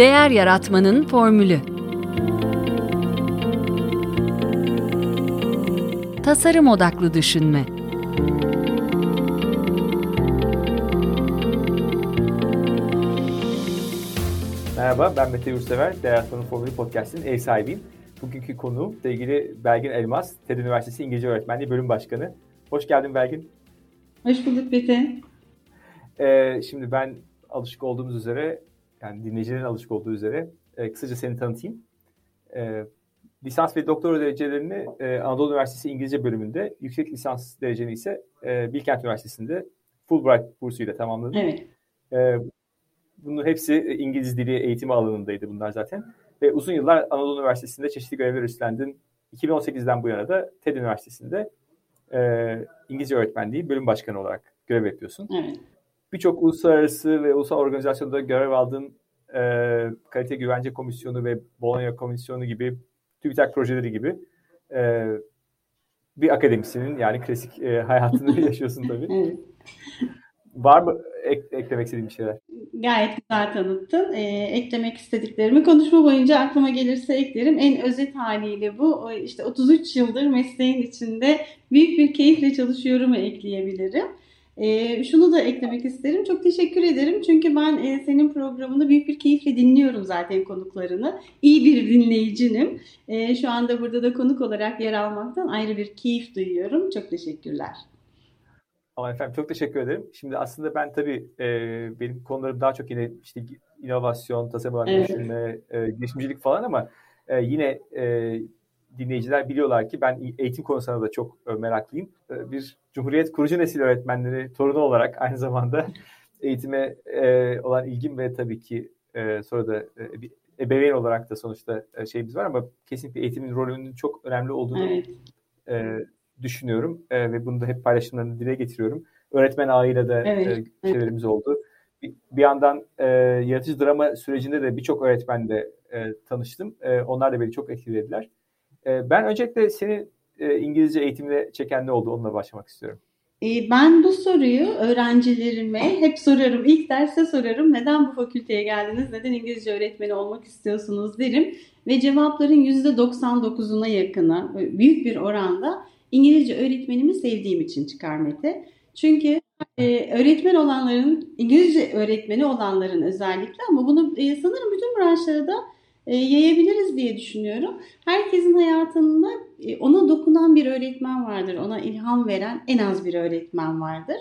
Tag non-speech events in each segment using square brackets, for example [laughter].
Değer Yaratmanın Formülü Tasarım Odaklı Düşünme Merhaba, ben Mete Yurtsever, Değer Yaratmanın Formülü Podcast'in ev sahibiyim. Bugünkü konuğum sevgili Belgin Elmas, TED Üniversitesi İngilizce Öğretmenliği Bölüm Başkanı. Hoş geldin Belgin. Hoş bulduk Mete. Ee, şimdi ben alışık olduğumuz üzere, yani dinleyicilerin alışık olduğu üzere e, kısaca seni tanıtayım. E, lisans ve doktora derecelerini e, Anadolu Üniversitesi İngilizce bölümünde, yüksek lisans dereceni ise e, Bilkent Üniversitesi'nde Fulbright bursuyla tamamladın. Evet. E, bunun hepsi İngiliz dili eğitimi alanındaydı bunlar zaten. Ve uzun yıllar Anadolu Üniversitesi'nde çeşitli görevler üstlendin. 2018'den bu yana da TED Üniversitesi'nde e, İngilizce öğretmenliği bölüm başkanı olarak görev yapıyorsun. Evet. Birçok uluslararası ve ulusal organizasyonda görev aldın. E, Kalite Güvence Komisyonu ve Bologna Komisyonu gibi TÜBİTAK projeleri gibi e, bir akademisyenin yani klasik e, hayatını [laughs] yaşıyorsun tabii. evet. Var mı ek, eklemek istediğin bir şeyler? Gayet güzel tanıttın. Ee, eklemek istediklerimi konuşma boyunca aklıma gelirse eklerim. En özet haliyle bu. işte 33 yıldır mesleğin içinde büyük bir keyifle çalışıyorumu ekleyebilirim. Ee, şunu da eklemek isterim. Çok teşekkür ederim. Çünkü ben e, senin programını büyük bir keyifle dinliyorum zaten konuklarını. İyi bir dinleyicinim. E, şu anda burada da konuk olarak yer almaktan ayrı bir keyif duyuyorum. Çok teşekkürler. Ama efendim çok teşekkür ederim. Şimdi aslında ben tabii e, benim konularım daha çok yine işte inovasyon, tasarım alanı evet. düşünme, e, girişimcilik falan ama e, yine e, dinleyiciler biliyorlar ki ben eğitim konusunda da çok e, meraklıyım. E, bir Cumhuriyet kurucu nesil öğretmenleri torunu olarak aynı zamanda [laughs] eğitime e, olan ilgim ve tabii ki sonra da bir ebeveyn olarak da sonuçta şeyimiz var ama kesinlikle eğitimin rolünün çok önemli olduğunu evet. düşünüyorum ve bunu da hep paylaşımlarını dile getiriyorum. Öğretmen ağıyla da evet, şeylerimiz evet. oldu. Bir, bir yandan e, yaratıcı drama sürecinde de birçok öğretmenle e, tanıştım. E, onlar da beni çok etkilediler. E, ben öncelikle seni e, İngilizce eğitimine çeken ne oldu onunla başlamak istiyorum. E, ben bu soruyu öğrencilerime hep sorarım. İlk derste sorarım. Neden bu fakülteye geldiniz? Neden İngilizce öğretmeni olmak istiyorsunuz derim. Ve cevapların %99'una yakını büyük bir oranda İngilizce öğretmenimi sevdiğim için çıkar Mete. Çünkü e, öğretmen olanların, İngilizce öğretmeni olanların özellikle ama bunu e, sanırım bütün branşlara da e, yayabiliriz diye düşünüyorum. Herkesin hayatında e, ona dokunan bir öğretmen vardır. Ona ilham veren en az bir öğretmen vardır.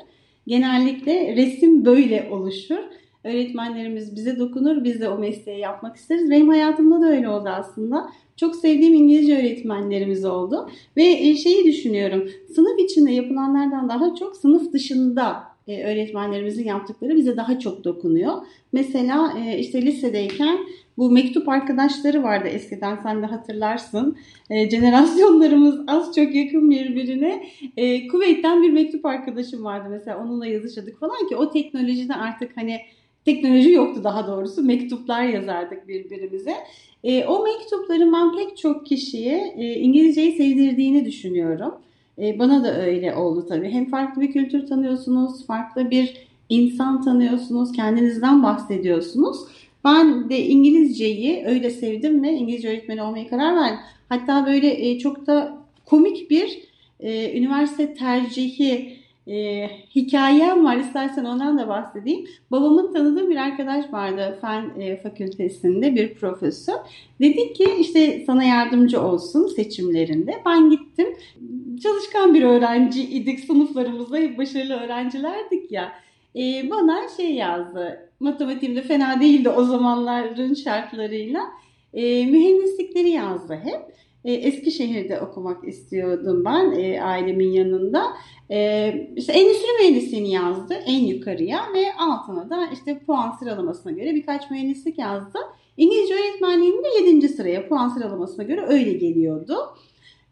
Genellikle resim böyle oluşur. Öğretmenlerimiz bize dokunur, biz de o mesleği yapmak isteriz. Benim hayatımda da öyle oldu aslında. Çok sevdiğim İngilizce öğretmenlerimiz oldu. Ve e, şeyi düşünüyorum, sınıf içinde yapılanlardan daha çok sınıf dışında e, öğretmenlerimizin yaptıkları bize daha çok dokunuyor. Mesela e, işte lisedeyken bu mektup arkadaşları vardı eskiden sen de hatırlarsın. E, jenerasyonlarımız [laughs] az çok yakın birbirine. E, Kuveyt'ten bir mektup arkadaşım vardı mesela onunla yazışırdık falan ki o teknolojide artık hani teknoloji yoktu daha doğrusu mektuplar yazardık birbirimize. E, o mektupların ben pek çok kişiye İngilizceyi sevdirdiğini düşünüyorum. E, bana da öyle oldu tabii. Hem farklı bir kültür tanıyorsunuz, farklı bir insan tanıyorsunuz, kendinizden bahsediyorsunuz. Ben de İngilizceyi öyle sevdim ve İngilizce öğretmeni olmaya karar verdim. Hatta böyle e, çok da komik bir e, üniversite tercihi e, hikayem var. İstersen ondan da bahsedeyim. Babamın tanıdığı bir arkadaş vardı fen e, fakültesinde bir profesör. Dedi ki işte sana yardımcı olsun seçimlerinde. Ben gittim. Çalışkan bir öğrenci idik. Sınıflarımızda başarılı öğrencilerdik ya. E, bana şey yazdı. Matematiğimde fena değildi o zamanların şartlarıyla. E, mühendislikleri yazdı hep. E, Eskişehir'de okumak istiyordum ben e, ailemin yanında. E, işte endüstri mühendisliğini yazdı en yukarıya ve altına da işte puan sıralamasına göre birkaç mühendislik yazdı. İngilizce öğretmenliğinde 7. sıraya puan sıralamasına göre öyle geliyordu.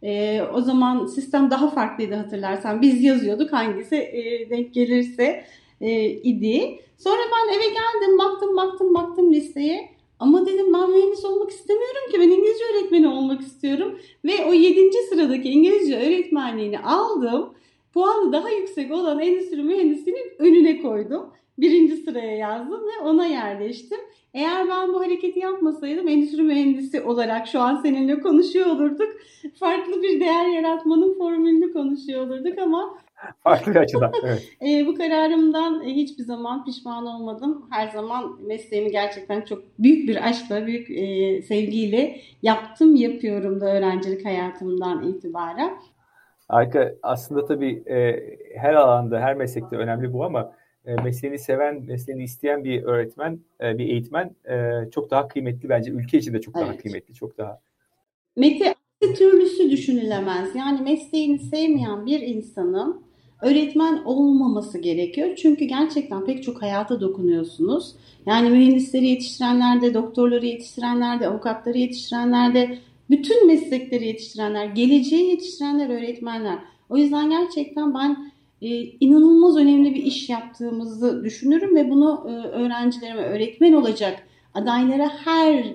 E, o zaman sistem daha farklıydı hatırlarsan. Biz yazıyorduk hangisi e, denk gelirse e, idi. Sonra ben eve geldim baktım baktım baktım listeye. Ama dedim ben mühendis olmak istemiyorum ki ben İngilizce öğretmeni olmak istiyorum. Ve o 7. sıradaki İngilizce öğretmenliğini aldım puanı daha yüksek olan endüstri mühendisinin önüne koydum. Birinci sıraya yazdım ve ona yerleştim. Eğer ben bu hareketi yapmasaydım endüstri mühendisi olarak şu an seninle konuşuyor olurduk. Farklı bir değer yaratmanın formülünü konuşuyor olurduk ama [laughs] farklı bir açıdan. Evet. [laughs] E, bu kararımdan hiçbir zaman pişman olmadım. Her zaman mesleğimi gerçekten çok büyük bir aşkla, büyük e, sevgiyle yaptım, yapıyorum da öğrencilik hayatımdan itibaren. Harika. Aslında tabii e, her alanda, her meslekte önemli bu ama e, mesleğini seven, mesleğini isteyen bir öğretmen, e, bir eğitmen e, çok daha kıymetli bence. Ülke için de çok evet. daha kıymetli, çok daha. Mete türlüsü düşünülemez. Yani mesleğini sevmeyen bir insanın öğretmen olmaması gerekiyor. Çünkü gerçekten pek çok hayata dokunuyorsunuz. Yani mühendisleri yetiştirenler de, doktorları yetiştirenler de, avukatları yetiştirenler de, bütün meslekleri yetiştirenler, geleceği yetiştirenler öğretmenler. O yüzden gerçekten ben e, inanılmaz önemli bir iş yaptığımızı düşünürüm ve bunu e, öğrencilerime öğretmen olacak adaylara her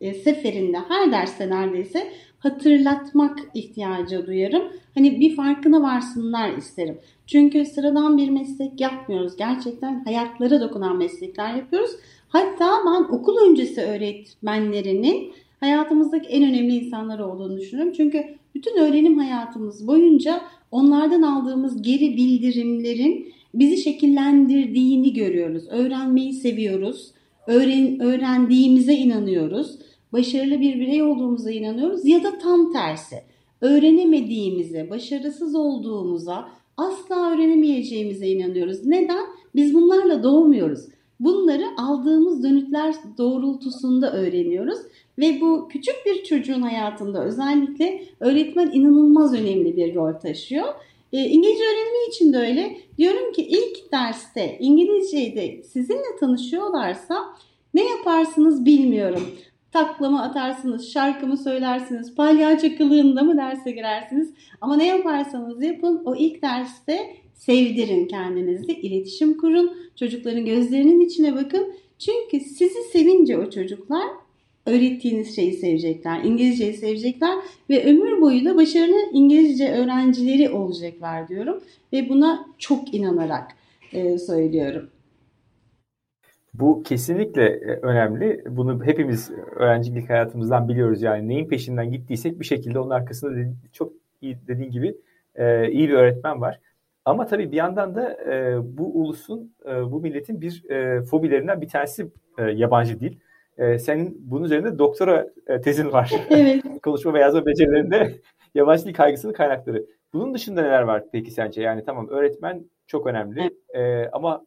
e, seferinde, her derste neredeyse hatırlatmak ihtiyacı duyarım. Hani bir farkına varsınlar isterim. Çünkü sıradan bir meslek yapmıyoruz. Gerçekten hayatlara dokunan meslekler yapıyoruz. Hatta ben okul öncesi öğretmenlerinin hayatımızdaki en önemli insanlar olduğunu düşünüyorum. Çünkü bütün öğrenim hayatımız boyunca onlardan aldığımız geri bildirimlerin bizi şekillendirdiğini görüyoruz. Öğrenmeyi seviyoruz. Öğren, öğrendiğimize inanıyoruz. Başarılı bir birey olduğumuza inanıyoruz ya da tam tersi. Öğrenemediğimize, başarısız olduğumuza, asla öğrenemeyeceğimize inanıyoruz. Neden? Biz bunlarla doğmuyoruz. Bunları aldığımız dönütler doğrultusunda öğreniyoruz ve bu küçük bir çocuğun hayatında özellikle öğretmen inanılmaz önemli bir rol taşıyor. E, İngilizce öğrenimi için de öyle. Diyorum ki ilk derste İngilizceyi de sizinle tanışıyorlarsa ne yaparsınız bilmiyorum. Taklama atarsınız, şarkımı söylersiniz, palyaço kılığında mı derse girersiniz. Ama ne yaparsanız yapın o ilk derste sevdirin kendinizi, iletişim kurun, çocukların gözlerinin içine bakın. Çünkü sizi sevince o çocuklar öğrettiğiniz şeyi sevecekler, İngilizceyi sevecekler ve ömür boyu da başarılı İngilizce öğrencileri olacaklar diyorum ve buna çok inanarak e, söylüyorum. Bu kesinlikle e, önemli. Bunu hepimiz öğrencilik hayatımızdan biliyoruz. Yani neyin peşinden gittiysek bir şekilde onun arkasında çok iyi dediğin gibi e, iyi bir öğretmen var. Ama tabii bir yandan da bu ulusun, bu milletin bir fobilerinden bir tanesi yabancı dil e, senin bunun üzerinde doktora e, tezin var. [laughs] Evet. [laughs] Konuşma ve yazma becerilerinde [laughs] yabancı dil kaygısının kaynakları. Bunun dışında neler var peki sence? Yani tamam öğretmen çok önemli e, ama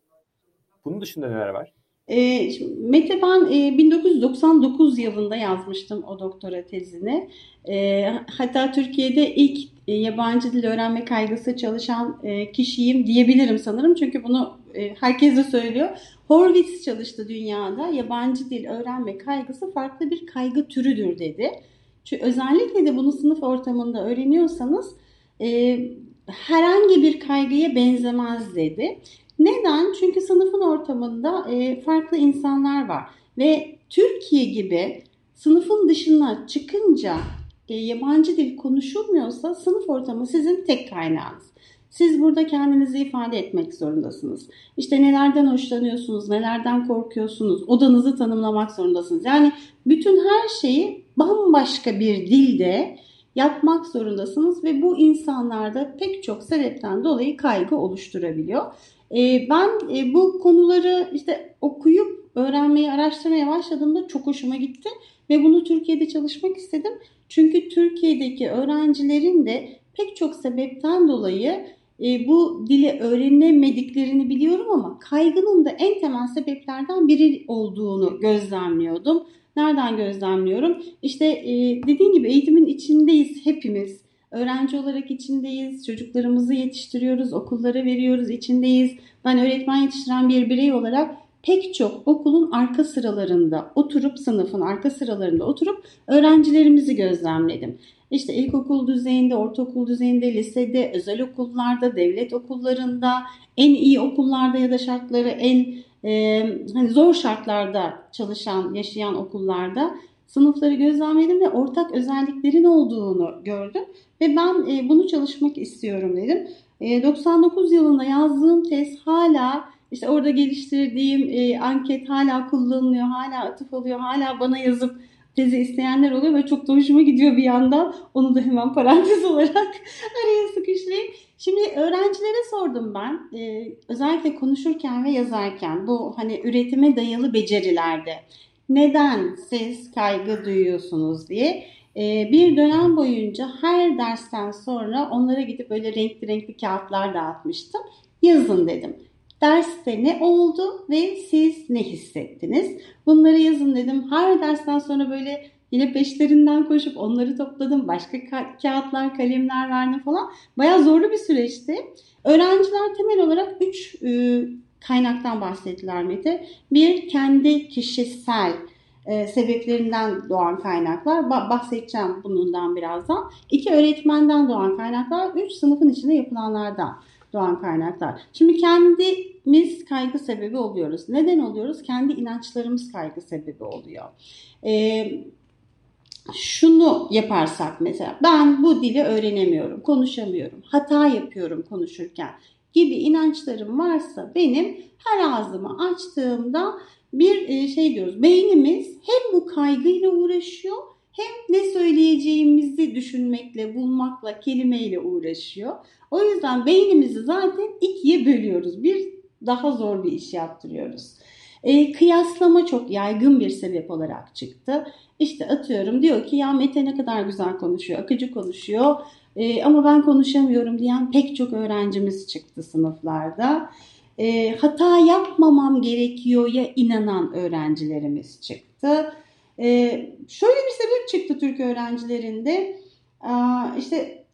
bunun dışında neler var? E, Mete ben e, 1999 yılında yazmıştım o doktora tezini. E, hatta Türkiye'de ilk e, yabancı dil öğrenme kaygısı çalışan e, kişiyim diyebilirim sanırım. Çünkü bunu e, herkes de söylüyor. Horvitz çalıştı dünyada. Yabancı dil öğrenme kaygısı farklı bir kaygı türüdür dedi. Çünkü özellikle de bunu sınıf ortamında öğreniyorsanız e, herhangi bir kaygıya benzemez dedi. Neden? Çünkü sınıfın ortamında e, farklı insanlar var ve Türkiye gibi sınıfın dışına çıkınca e, yabancı dil konuşulmuyorsa sınıf ortamı sizin tek kaynağınız. Siz burada kendinizi ifade etmek zorundasınız. İşte nelerden hoşlanıyorsunuz, nelerden korkuyorsunuz, odanızı tanımlamak zorundasınız. Yani bütün her şeyi bambaşka bir dilde yapmak zorundasınız ve bu insanlarda pek çok sebepten dolayı kaygı oluşturabiliyor. Ee, ben e, bu konuları işte okuyup öğrenmeyi, araştırmaya başladığımda çok hoşuma gitti ve bunu Türkiye'de çalışmak istedim. Çünkü Türkiye'deki öğrencilerin de pek çok sebepten dolayı e, bu dili öğrenemediklerini biliyorum ama kaygının da en temel sebeplerden biri olduğunu gözlemliyordum. Nereden gözlemliyorum? İşte e, dediğim gibi eğitimin içindeyiz hepimiz. Öğrenci olarak içindeyiz, çocuklarımızı yetiştiriyoruz, okullara veriyoruz, içindeyiz. Ben öğretmen yetiştiren bir birey olarak pek çok okulun arka sıralarında oturup sınıfın arka sıralarında oturup öğrencilerimizi gözlemledim. İşte ilkokul düzeyinde, ortaokul düzeyinde, lisede, özel okullarda, devlet okullarında, en iyi okullarda ya da şartları en e, hani zor şartlarda çalışan, yaşayan okullarda sınıfları gözlemledim ve ortak özelliklerin olduğunu gördüm. Ve ben e, bunu çalışmak istiyorum dedim. E, 99 yılında yazdığım tez hala işte orada geliştirdiğim e, anket hala kullanılıyor, hala atıf oluyor, hala bana yazıp tezi isteyenler oluyor ve çok da hoşuma gidiyor bir yandan. Onu da hemen parantez [laughs] olarak araya sıkıştırayım. Şimdi öğrencilere sordum ben. Ee, özellikle konuşurken ve yazarken bu hani üretime dayalı becerilerde neden siz kaygı duyuyorsunuz diye ee, bir dönem boyunca her dersten sonra onlara gidip böyle renkli renkli kağıtlar dağıtmıştım. Yazın dedim. Derste ne oldu ve siz ne hissettiniz? Bunları yazın dedim. Her dersten sonra böyle yine peşlerinden koşup onları topladım. Başka ka- kağıtlar, kalemler verdim falan. Bayağı zorlu bir süreçti. Öğrenciler temel olarak 3 e, kaynaktan bahsettiler Mete. Bir, kendi kişisel e, sebeplerinden doğan kaynaklar. Ba- bahsedeceğim bundan birazdan. İki, öğretmenden doğan kaynaklar. Üç, sınıfın içinde yapılanlardan doğan kaynaklar. Şimdi kendimiz kaygı sebebi oluyoruz. Neden oluyoruz? Kendi inançlarımız kaygı sebebi oluyor. Ee, şunu yaparsak mesela ben bu dili öğrenemiyorum, konuşamıyorum, hata yapıyorum konuşurken gibi inançlarım varsa benim her ağzımı açtığımda bir e, şey diyoruz. Beynimiz hem bu kaygıyla uğraşıyor hem ne söyleyeceğimizi düşünmekle, bulmakla, kelimeyle uğraşıyor. O yüzden beynimizi zaten ikiye bölüyoruz. Bir daha zor bir iş yaptırıyoruz. E, kıyaslama çok yaygın bir sebep olarak çıktı. İşte atıyorum diyor ki ya Mete ne kadar güzel konuşuyor, akıcı konuşuyor e, ama ben konuşamıyorum diyen pek çok öğrencimiz çıktı sınıflarda. E, hata yapmamam gerekiyor ya inanan öğrencilerimiz çıktı. E, şöyle bir sebep çıktı Türk öğrencilerinde. E, işte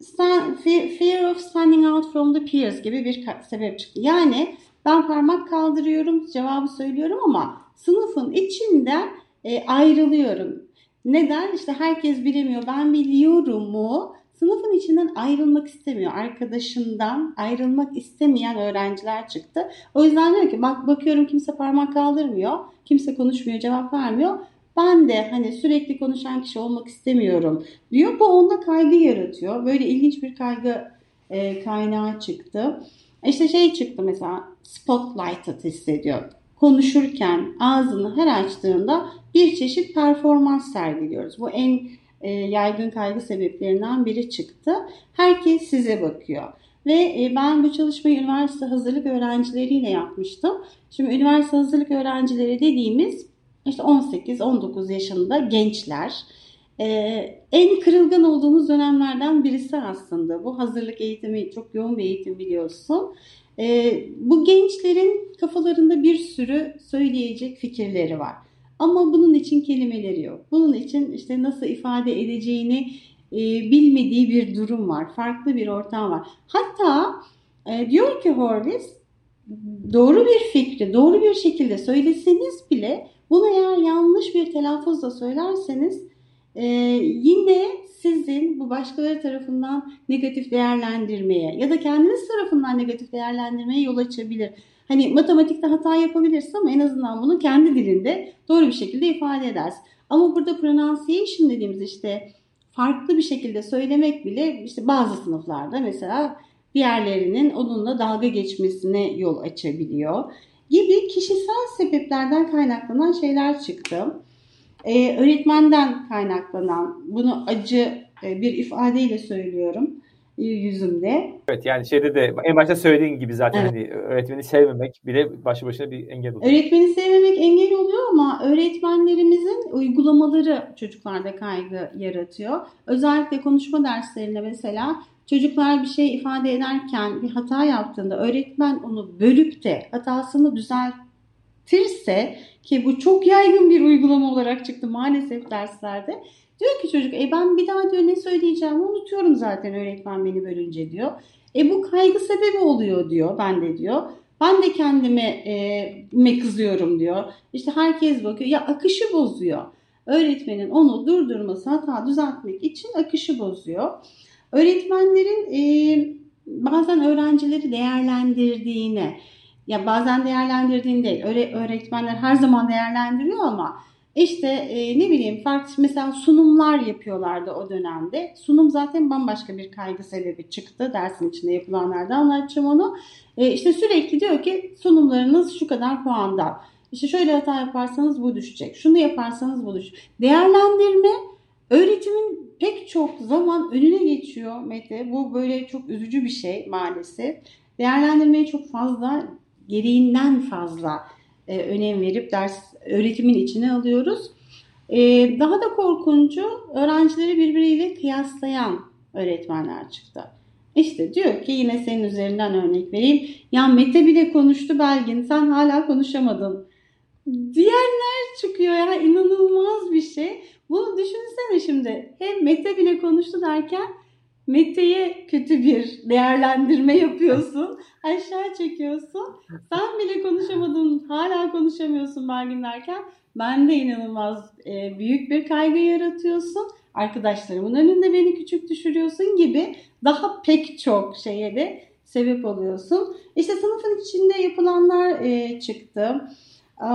fear of standing out from the peers gibi bir sebep çıktı. Yani ben parmak kaldırıyorum, cevabı söylüyorum ama sınıfın içinden e, ayrılıyorum. Neden? İşte herkes bilemiyor. Ben biliyorum mu? Sınıfın içinden ayrılmak istemiyor. Arkadaşından ayrılmak istemeyen öğrenciler çıktı. O yüzden diyor ki bak bakıyorum kimse parmak kaldırmıyor. Kimse konuşmuyor, cevap vermiyor. Ben de hani sürekli konuşan kişi olmak istemiyorum diyor. Bu onda kaygı yaratıyor. Böyle ilginç bir kaygı e, kaynağı çıktı. İşte şey çıktı mesela spotlighted hissediyor. Konuşurken ağzını her açtığında bir çeşit performans sergiliyoruz. Bu en e, yaygın kaygı sebeplerinden biri çıktı. Herkes size bakıyor. Ve e, ben bu çalışmayı üniversite hazırlık öğrencileriyle yapmıştım. Şimdi üniversite hazırlık öğrencileri dediğimiz işte 18-19 yaşında gençler. Ee, en kırılgan olduğumuz dönemlerden birisi aslında bu. Hazırlık eğitimi çok yoğun bir eğitim biliyorsun. Ee, bu gençlerin kafalarında bir sürü söyleyecek fikirleri var. Ama bunun için kelimeleri yok. Bunun için işte nasıl ifade edeceğini e, bilmediği bir durum var. Farklı bir ortam var. Hatta e, diyor ki Horvis doğru bir fikri doğru bir şekilde söyleseniz bile bunu eğer yanlış bir telaffuzla söylerseniz e, yine sizin bu başkaları tarafından negatif değerlendirmeye ya da kendiniz tarafından negatif değerlendirmeye yol açabilir. Hani matematikte hata yapabilirsin ama en azından bunu kendi dilinde doğru bir şekilde ifade edersin. Ama burada pronunciation dediğimiz işte farklı bir şekilde söylemek bile işte bazı sınıflarda mesela diğerlerinin onunla dalga geçmesine yol açabiliyor gibi kişisel sebeplerden kaynaklanan şeyler çıktı. Ee, öğretmenden kaynaklanan bunu acı e, bir ifadeyle söylüyorum e, yüzümde. Evet yani şeyde de en başta söylediğin gibi zaten evet. hani öğretmeni sevmemek bile başlı başına bir engel oluyor. Öğretmeni sevmemek engel oluyor ama öğretmenlerimizin uygulamaları çocuklarda kaygı yaratıyor. Özellikle konuşma derslerinde mesela Çocuklar bir şey ifade ederken bir hata yaptığında öğretmen onu bölüp de hatasını düzeltirse ki bu çok yaygın bir uygulama olarak çıktı maalesef derslerde. Diyor ki çocuk e ben bir daha diyor ne söyleyeceğimi unutuyorum zaten öğretmen beni bölünce diyor. E bu kaygı sebebi oluyor diyor ben de diyor. Ben de kendime e, kızıyorum diyor. İşte herkes bakıyor. Ya akışı bozuyor. Öğretmenin onu durdurması, hata düzeltmek için akışı bozuyor. Öğretmenlerin e, bazen öğrencileri değerlendirdiğine, ya bazen değerlendirdiğinde değil, öğretmenler her zaman değerlendiriyor ama İşte e, ne bileyim farklı mesela sunumlar yapıyorlardı o dönemde. Sunum zaten bambaşka bir kaygı sebebi çıktı. Dersin içinde yapılanlarda anlatacağım onu. E, işte sürekli diyor ki sunumlarınız şu kadar puanda. İşte şöyle hata yaparsanız bu düşecek. Şunu yaparsanız bu düşecek. Değerlendirme öğretimin pek çok zaman önüne geçiyor Mete. Bu böyle çok üzücü bir şey maalesef. Değerlendirmeye çok fazla gereğinden fazla e, önem verip ders öğretimin içine alıyoruz. E, daha da korkuncu öğrencileri birbiriyle kıyaslayan öğretmenler çıktı. İşte diyor ki yine senin üzerinden örnek vereyim. Ya Mete bile konuştu Belgin sen hala konuşamadın. Diyenler çıkıyor ya inanılmaz bir şey. Bunu düşünsene şimdi. Hem Mete bile konuştu derken Mete'ye kötü bir değerlendirme yapıyorsun. Aşağı çekiyorsun. Sen bile konuşamadın, hala konuşamıyorsun Belgin derken ben de inanılmaz e, büyük bir kaygı yaratıyorsun. Arkadaşlarımın önünde beni küçük düşürüyorsun gibi daha pek çok şeye de sebep oluyorsun. İşte sınıfın içinde yapılanlar e, çıktı. E,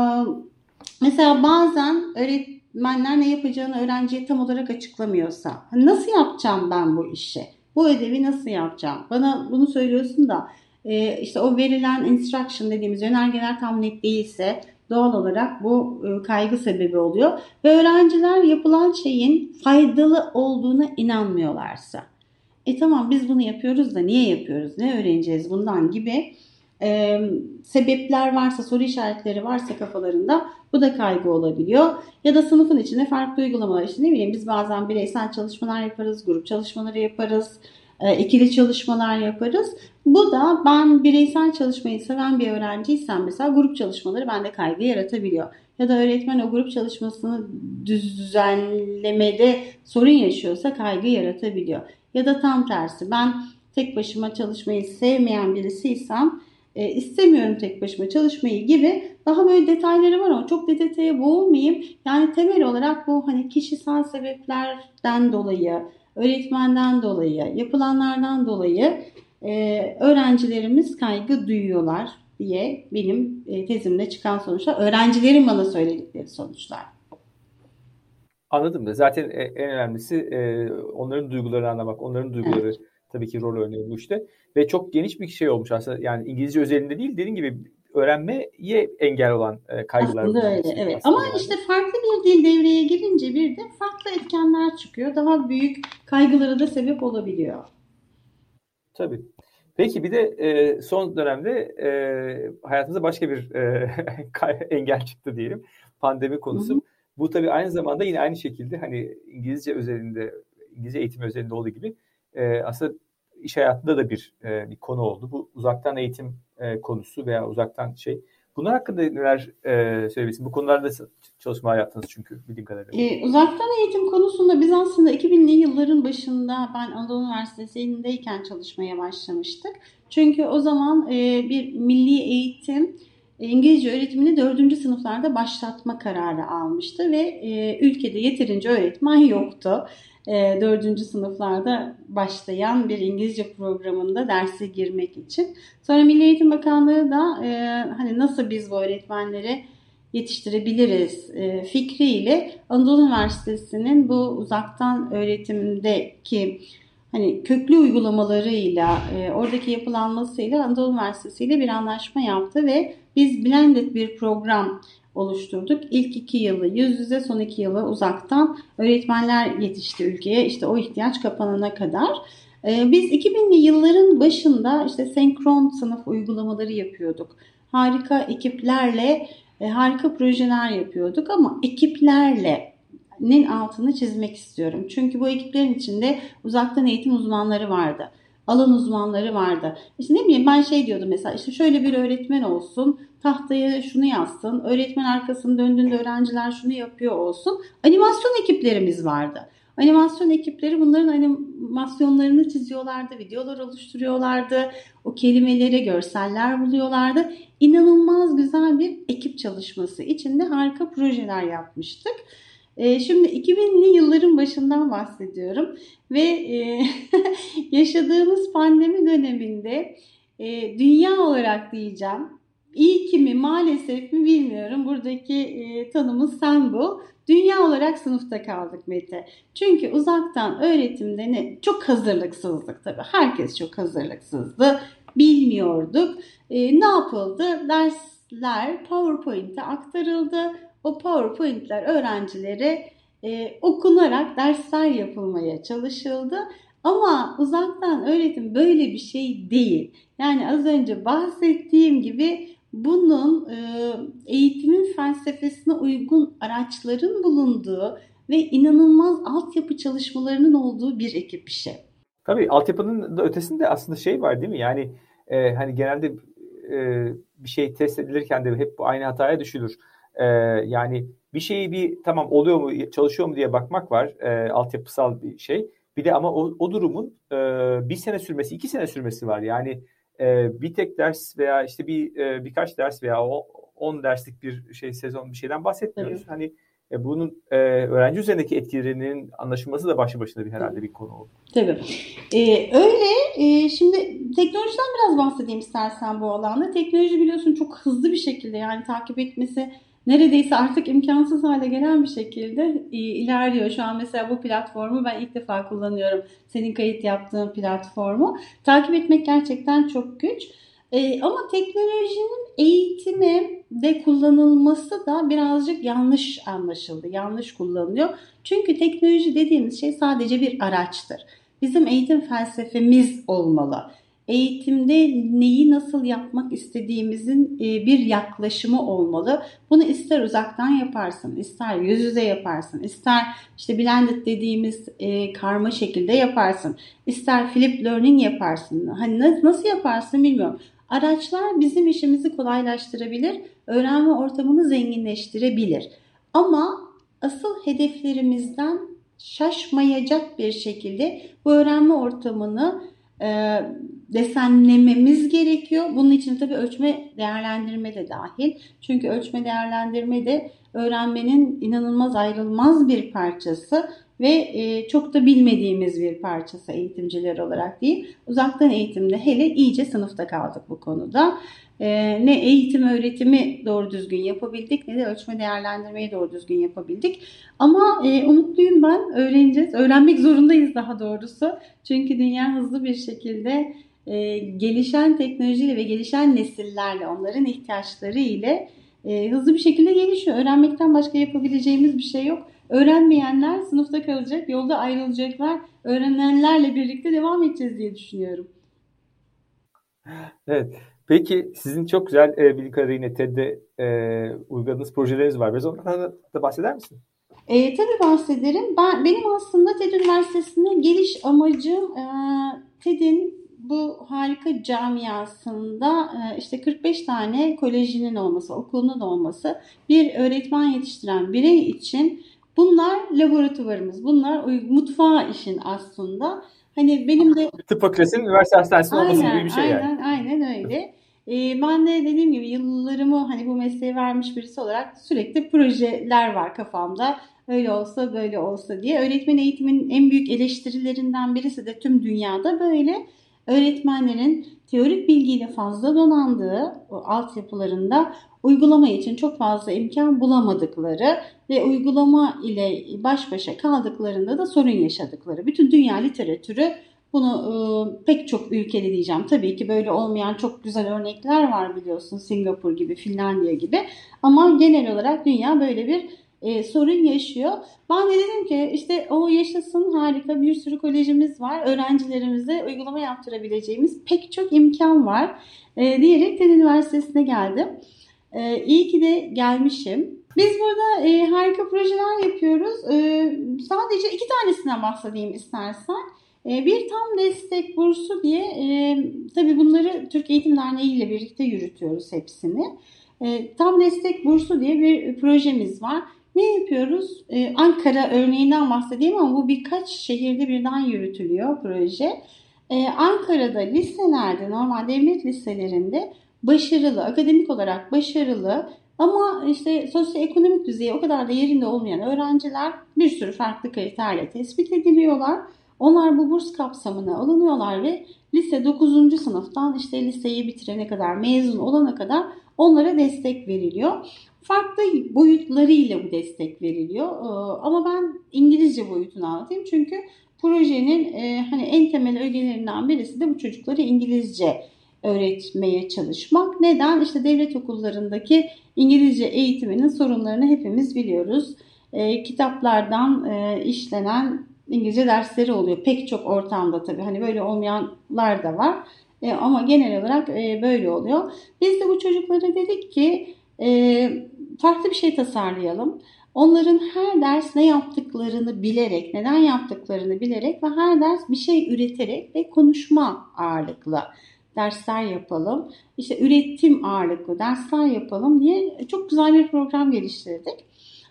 mesela bazen öğret öğretmenler ne yapacağını öğrenciye tam olarak açıklamıyorsa nasıl yapacağım ben bu işi? Bu ödevi nasıl yapacağım? Bana bunu söylüyorsun da e, işte o verilen instruction dediğimiz yönergeler tam net değilse doğal olarak bu e, kaygı sebebi oluyor. Ve öğrenciler yapılan şeyin faydalı olduğuna inanmıyorlarsa. E tamam biz bunu yapıyoruz da niye yapıyoruz? Ne öğreneceğiz bundan gibi e, sebepler varsa, soru işaretleri varsa kafalarında bu da kaygı olabiliyor. Ya da sınıfın içinde farklı uygulamalar işte ne bileyim biz bazen bireysel çalışmalar yaparız, grup çalışmaları yaparız, e, ikili çalışmalar yaparız. Bu da ben bireysel çalışmayı seven bir öğrenciysem mesela grup çalışmaları bende kaygı yaratabiliyor. Ya da öğretmen o grup çalışmasını düzenlemede sorun yaşıyorsa kaygı yaratabiliyor. Ya da tam tersi ben tek başıma çalışmayı sevmeyen birisiysem e, istemiyorum tek başıma çalışmayı gibi daha böyle detayları var ama çok detaya boğulmayayım. Yani temel olarak bu hani kişisel sebeplerden dolayı, öğretmenden dolayı, yapılanlardan dolayı e, öğrencilerimiz kaygı duyuyorlar diye benim e, tezimde çıkan sonuçlar. Öğrencilerin bana söyledikleri sonuçlar. Anladım da zaten e, en önemlisi e, onların duygularını anlamak, onların duyguları evet tabii ki rol oynuyor bu işte. Ve çok geniş bir şey olmuş aslında. Yani İngilizce özelinde değil dediğin gibi öğrenmeye engel olan e, kaygılar. Aslında öyle evet. Aslında Ama yani. işte farklı bir dil devreye girince bir de farklı etkenler çıkıyor. Daha büyük kaygılara da sebep olabiliyor. Tabii. Peki bir de e, son dönemde e, hayatımıza başka bir e, [laughs] engel çıktı diyelim. Pandemi konusu. Hı hı. Bu tabii aynı zamanda yine aynı şekilde hani İngilizce özelinde, İngilizce eğitim özelinde olduğu gibi e, aslında iş hayatında da bir e, bir konu oldu. Bu uzaktan eğitim e, konusu veya uzaktan şey. Bunlar hakkında neler e, söyleyebilirsin? Bu konularda çalışma yaptınız çünkü bildiğim kadarıyla. E, uzaktan eğitim konusunda biz aslında 2000'li yılların başında ben Anadolu Üniversitesi'ndeyken çalışmaya başlamıştık. Çünkü o zaman e, bir milli eğitim e, İngilizce öğretimini dördüncü sınıflarda başlatma kararı almıştı ve e, ülkede yeterince öğretmen yoktu e, dördüncü sınıflarda başlayan bir İngilizce programında derse girmek için. Sonra Milli Eğitim Bakanlığı da e, hani nasıl biz bu öğretmenleri yetiştirebiliriz e, fikriyle Anadolu Üniversitesi'nin bu uzaktan öğretimdeki hani köklü uygulamalarıyla e, oradaki yapılanmasıyla Anadolu Üniversitesi ile bir anlaşma yaptı ve biz blended bir program oluşturduk. İlk iki yılı yüz yüze, son iki yılı uzaktan öğretmenler yetişti ülkeye. İşte o ihtiyaç kapanana kadar. Ee, biz 2000'li yılların başında işte senkron sınıf uygulamaları yapıyorduk. Harika ekiplerle e, harika projeler yapıyorduk ama ekiplerle nin altını çizmek istiyorum. Çünkü bu ekiplerin içinde uzaktan eğitim uzmanları vardı alan uzmanları vardı. İşte ne bileyim ben şey diyordum mesela işte şöyle bir öğretmen olsun tahtaya şunu yazsın öğretmen arkasını döndüğünde öğrenciler şunu yapıyor olsun. Animasyon ekiplerimiz vardı. Animasyon ekipleri bunların animasyonlarını çiziyorlardı, videolar oluşturuyorlardı, o kelimelere görseller buluyorlardı. İnanılmaz güzel bir ekip çalışması içinde harika projeler yapmıştık. E, şimdi 2000'li yılların başından bahsediyorum ve e, [laughs] yaşadığımız pandemi döneminde e, dünya olarak diyeceğim İyi ki mi maalesef mi bilmiyorum. Buradaki e, tanımız sen bu. Dünya olarak sınıfta kaldık Mete. Çünkü uzaktan öğretimde ne? Çok hazırlıksızlık tabii. Herkes çok hazırlıksızdı. Bilmiyorduk. E, ne yapıldı? Dersler PowerPoint'e aktarıldı. O PowerPoint'ler öğrencilere e, okunarak dersler yapılmaya çalışıldı. Ama uzaktan öğretim böyle bir şey değil. Yani az önce bahsettiğim gibi bunun e, eğitimin felsefesine uygun araçların bulunduğu ve inanılmaz altyapı çalışmalarının olduğu bir ekip işi. Tabii altyapının da ötesinde aslında şey var değil mi? Yani e, hani genelde e, bir şey test edilirken de hep aynı hataya düşülür. E, yani bir şeyi bir tamam oluyor mu, çalışıyor mu diye bakmak var. E, altyapısal bir şey. Bir de ama o, o durumun e, bir sene sürmesi, iki sene sürmesi var. Yani e, bir tek ders veya işte bir e, birkaç ders veya o 10 derslik bir şey sezon bir şeyden bahsetmiyoruz. Evet. Hani e, bunun e, öğrenci üzerindeki etkilerinin anlaşılması da başlı başına bir herhalde bir konu oldu. Tabii. Ee, öyle. E, şimdi teknolojiden biraz bahsedeyim istersen bu alanda. Teknoloji biliyorsun çok hızlı bir şekilde yani takip etmesi neredeyse artık imkansız hale gelen bir şekilde e, ilerliyor. Şu an mesela bu platformu ben ilk defa kullanıyorum. Senin kayıt yaptığın platformu. Takip etmek gerçekten çok güç. E, ama teknolojinin eğitime de kullanılması da birazcık yanlış anlaşıldı. Yanlış kullanılıyor. Çünkü teknoloji dediğimiz şey sadece bir araçtır. Bizim eğitim felsefemiz olmalı eğitimde neyi nasıl yapmak istediğimizin e, bir yaklaşımı olmalı. Bunu ister uzaktan yaparsın, ister yüz yüze yaparsın, ister işte blended dediğimiz e, karma şekilde yaparsın, ister flip learning yaparsın. Hani nasıl yaparsın bilmiyorum. Araçlar bizim işimizi kolaylaştırabilir, öğrenme ortamını zenginleştirebilir. Ama asıl hedeflerimizden şaşmayacak bir şekilde bu öğrenme ortamını e, desenlememiz gerekiyor. Bunun için tabii ölçme değerlendirme de dahil. Çünkü ölçme değerlendirme de öğrenmenin inanılmaz ayrılmaz bir parçası ve e, çok da bilmediğimiz bir parçası eğitimciler olarak değil. Uzaktan eğitimde hele iyice sınıfta kaldık bu konuda. E, ne eğitim öğretimi doğru düzgün yapabildik ne de ölçme değerlendirmeyi doğru düzgün yapabildik. Ama e, umutluyum ben öğreneceğiz. Öğrenmek zorundayız daha doğrusu. Çünkü dünya hızlı bir şekilde e, gelişen teknolojiyle ve gelişen nesillerle onların ihtiyaçları ile e, hızlı bir şekilde gelişiyor. Öğrenmekten başka yapabileceğimiz bir şey yok. Öğrenmeyenler sınıfta kalacak, yolda ayrılacaklar. Öğrenenlerle birlikte devam edeceğiz diye düşünüyorum. Evet. Peki sizin çok güzel e, bildiğim kadarıyla TED'de e, uyguladığınız projeleriniz var. Biraz onlardan da bahseder misin? E, tabii bahsederim. Ben Benim aslında TED Üniversitesi'ne geliş amacım e, TED'in bu harika camiasında e, işte 45 tane kolejinin olması, okulunun olması bir öğretmen yetiştiren birey için bunlar laboratuvarımız. Bunlar mutfağı işin aslında. Hani benim de... Tıp fakültesinin üniversite hastanesinin olması gibi bir şey aynen, yani. Aynen öyle. Ee, ben de dediğim gibi yıllarımı hani bu mesleğe vermiş birisi olarak sürekli projeler var kafamda. Öyle olsa böyle olsa diye. Öğretmen eğitiminin en büyük eleştirilerinden birisi de tüm dünyada böyle öğretmenlerin teorik bilgiyle fazla donandığı altyapılarında uygulama için çok fazla imkan bulamadıkları ve uygulama ile baş başa kaldıklarında da sorun yaşadıkları. Bütün dünya literatürü bunu e, pek çok ülkede diyeceğim. Tabii ki böyle olmayan çok güzel örnekler var biliyorsun. Singapur gibi, Finlandiya gibi. Ama genel olarak dünya böyle bir e, sorun yaşıyor. Ben de dedim ki işte o yaşasın harika bir sürü kolejimiz var. Öğrencilerimize uygulama yaptırabileceğimiz pek çok imkan var e, diyerek TED Üniversitesi'ne geldim. E, iyi ki de gelmişim. Biz burada e, harika projeler yapıyoruz. E, sadece iki tanesinden bahsedeyim istersen. E, bir tam destek bursu diye e, tabii bunları Türk Eğitim Derneği ile birlikte yürütüyoruz hepsini. E, tam destek bursu diye bir projemiz var. Ne yapıyoruz? Ee, Ankara örneğinden bahsedeyim ama bu birkaç şehirde birden yürütülüyor proje. Ee, Ankara'da liselerde, normal devlet liselerinde başarılı, akademik olarak başarılı ama işte sosyoekonomik düzeyi o kadar da yerinde olmayan öğrenciler bir sürü farklı kriterle tespit ediliyorlar. Onlar bu burs kapsamına alınıyorlar ve lise 9. sınıftan işte liseyi bitirene kadar, mezun olana kadar onlara destek veriliyor. Farklı boyutlarıyla bu destek veriliyor. Ee, ama ben İngilizce boyutunu anlatayım çünkü projenin e, hani en temel ögelerinden birisi de bu çocukları İngilizce öğretmeye çalışmak. Neden? İşte devlet okullarındaki İngilizce eğitiminin sorunlarını hepimiz biliyoruz. E, kitaplardan e, işlenen İngilizce dersleri oluyor. Pek çok ortamda tabii. Hani böyle olmayanlar da var. Ama genel olarak böyle oluyor. Biz de bu çocuklara dedik ki farklı bir şey tasarlayalım. Onların her ders ne yaptıklarını bilerek, neden yaptıklarını bilerek ve her ders bir şey üreterek ve konuşma ağırlıklı dersler yapalım. İşte üretim ağırlıklı dersler yapalım diye çok güzel bir program geliştirdik.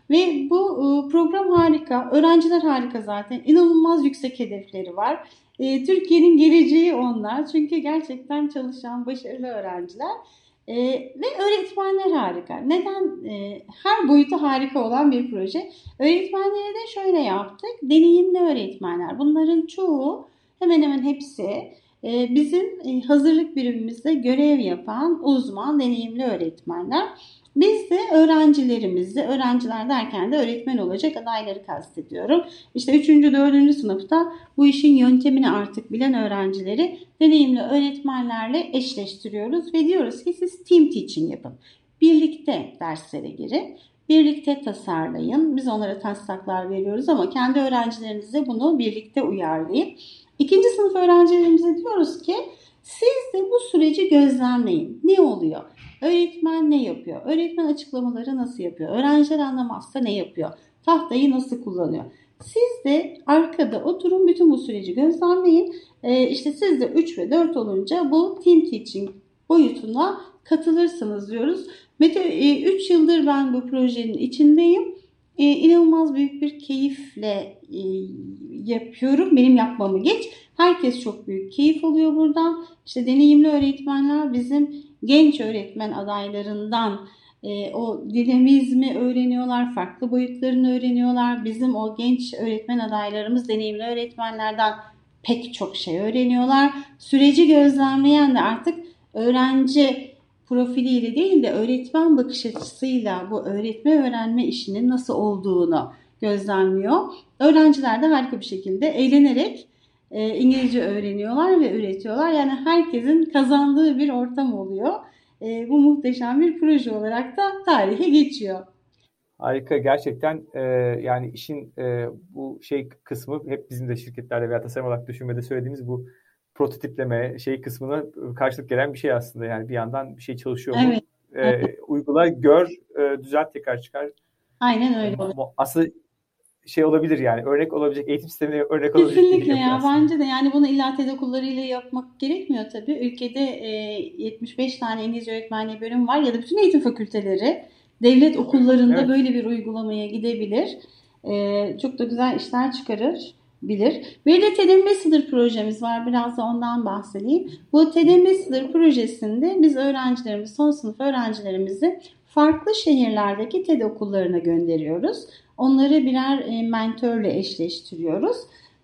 Ve bu e, program harika. Öğrenciler harika zaten. İnanılmaz yüksek hedefleri var. E, Türkiye'nin geleceği onlar. Çünkü gerçekten çalışan başarılı öğrenciler. E, ve öğretmenler harika. Neden? Her boyutu harika olan bir proje. Öğretmenlere de şöyle yaptık. Deneyimli öğretmenler. Bunların çoğu hemen hemen hepsi bizim hazırlık birimimizde görev yapan uzman, deneyimli öğretmenler. Biz de öğrencilerimizde, öğrenciler derken de öğretmen olacak adayları kastediyorum. İşte 3. 4. sınıfta bu işin yöntemini artık bilen öğrencileri deneyimli öğretmenlerle eşleştiriyoruz ve diyoruz ki siz team teaching yapın. Birlikte derslere girin. Birlikte tasarlayın. Biz onlara taslaklar veriyoruz ama kendi öğrencilerinize bunu birlikte uyarlayın. İkinci sınıf öğrencilerimize diyoruz ki siz de bu süreci gözlemleyin. Ne oluyor? Öğretmen ne yapıyor? Öğretmen açıklamaları nasıl yapıyor? Öğrenciler anlamazsa ne yapıyor? Tahtayı nasıl kullanıyor? Siz de arkada oturun bütün bu süreci gözlemleyin. Ee, işte siz de 3 ve 4 olunca bu team teaching boyutuna katılırsınız diyoruz. Mete 3 e, yıldır ben bu projenin içindeyim. E, inanılmaz büyük bir keyifle e, yapıyorum. Benim yapmamı geç. Herkes çok büyük keyif alıyor buradan. İşte deneyimli öğretmenler bizim genç öğretmen adaylarından e, o dinamizmi öğreniyorlar, farklı boyutlarını öğreniyorlar. Bizim o genç öğretmen adaylarımız deneyimli öğretmenlerden pek çok şey öğreniyorlar. Süreci gözlemleyen de artık öğrenci profiliyle değil de öğretmen bakış açısıyla bu öğretme öğrenme işinin nasıl olduğunu gözlemliyor. Öğrenciler de harika bir şekilde eğlenerek e, İngilizce öğreniyorlar ve üretiyorlar. Yani herkesin kazandığı bir ortam oluyor. E, bu muhteşem bir proje olarak da tarihe geçiyor. Harika gerçekten e, yani işin e, bu şey kısmı hep bizim de şirketlerde veya tasarım olarak düşünmede söylediğimiz bu prototipleme şey kısmına karşılık gelen bir şey aslında yani bir yandan bir şey çalışıyor evet. mu? E, uygula, gör, e, düzelt tekrar çıkar. Aynen öyle. Aslında şey olabilir yani örnek olabilecek eğitim sistemine örnek olabilecek. Kesinlikle ya aslında. bence de yani bunu illa TED okullarıyla yapmak gerekmiyor tabii. Ülkede e, 75 tane İngilizce öğretmenliği bölüm var ya da bütün eğitim fakülteleri devlet okullarında evet. böyle bir uygulamaya gidebilir. E, çok da güzel işler çıkarır bilir. Bir de TED Ambassador projemiz var. Biraz da ondan bahsedeyim. Bu TED Ambassador projesinde biz öğrencilerimiz, son sınıf öğrencilerimizi farklı şehirlerdeki TED okullarına gönderiyoruz. Onları birer e, mentörle eşleştiriyoruz.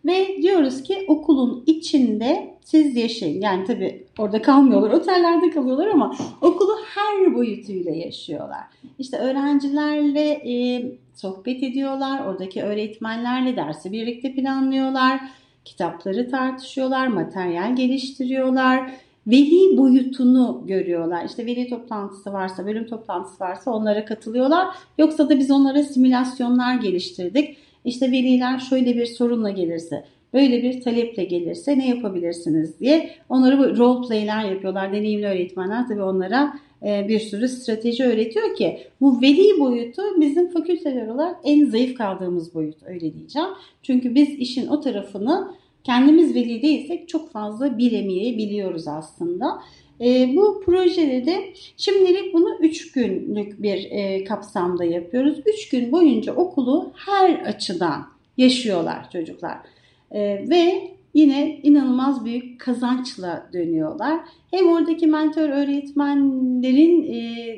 Ve diyoruz ki okulun içinde siz yaşayın. Yani tabii orada kalmıyorlar, otellerde kalıyorlar ama okulu her boyutuyla yaşıyorlar. İşte öğrencilerle e, sohbet ediyorlar, oradaki öğretmenlerle dersi birlikte planlıyorlar, kitapları tartışıyorlar, materyal geliştiriyorlar veli boyutunu görüyorlar. İşte veli toplantısı varsa, bölüm toplantısı varsa onlara katılıyorlar. Yoksa da biz onlara simülasyonlar geliştirdik. İşte veliler şöyle bir sorunla gelirse, böyle bir taleple gelirse ne yapabilirsiniz diye onları role play'ler yapıyorlar. Deneyimli öğretmenler tabii onlara e, bir sürü strateji öğretiyor ki bu veli boyutu bizim fakülteler olarak en zayıf kaldığımız boyut öyle diyeceğim. Çünkü biz işin o tarafını kendimiz veli değilsek çok fazla bilemeyebiliyoruz aslında. E, bu projede de şimdilik bunu 3 günlük bir e, kapsamda yapıyoruz. 3 gün boyunca okulu her açıdan yaşıyorlar çocuklar. E, ve yine inanılmaz büyük kazançla dönüyorlar. Hem oradaki mentor öğretmenlerin e,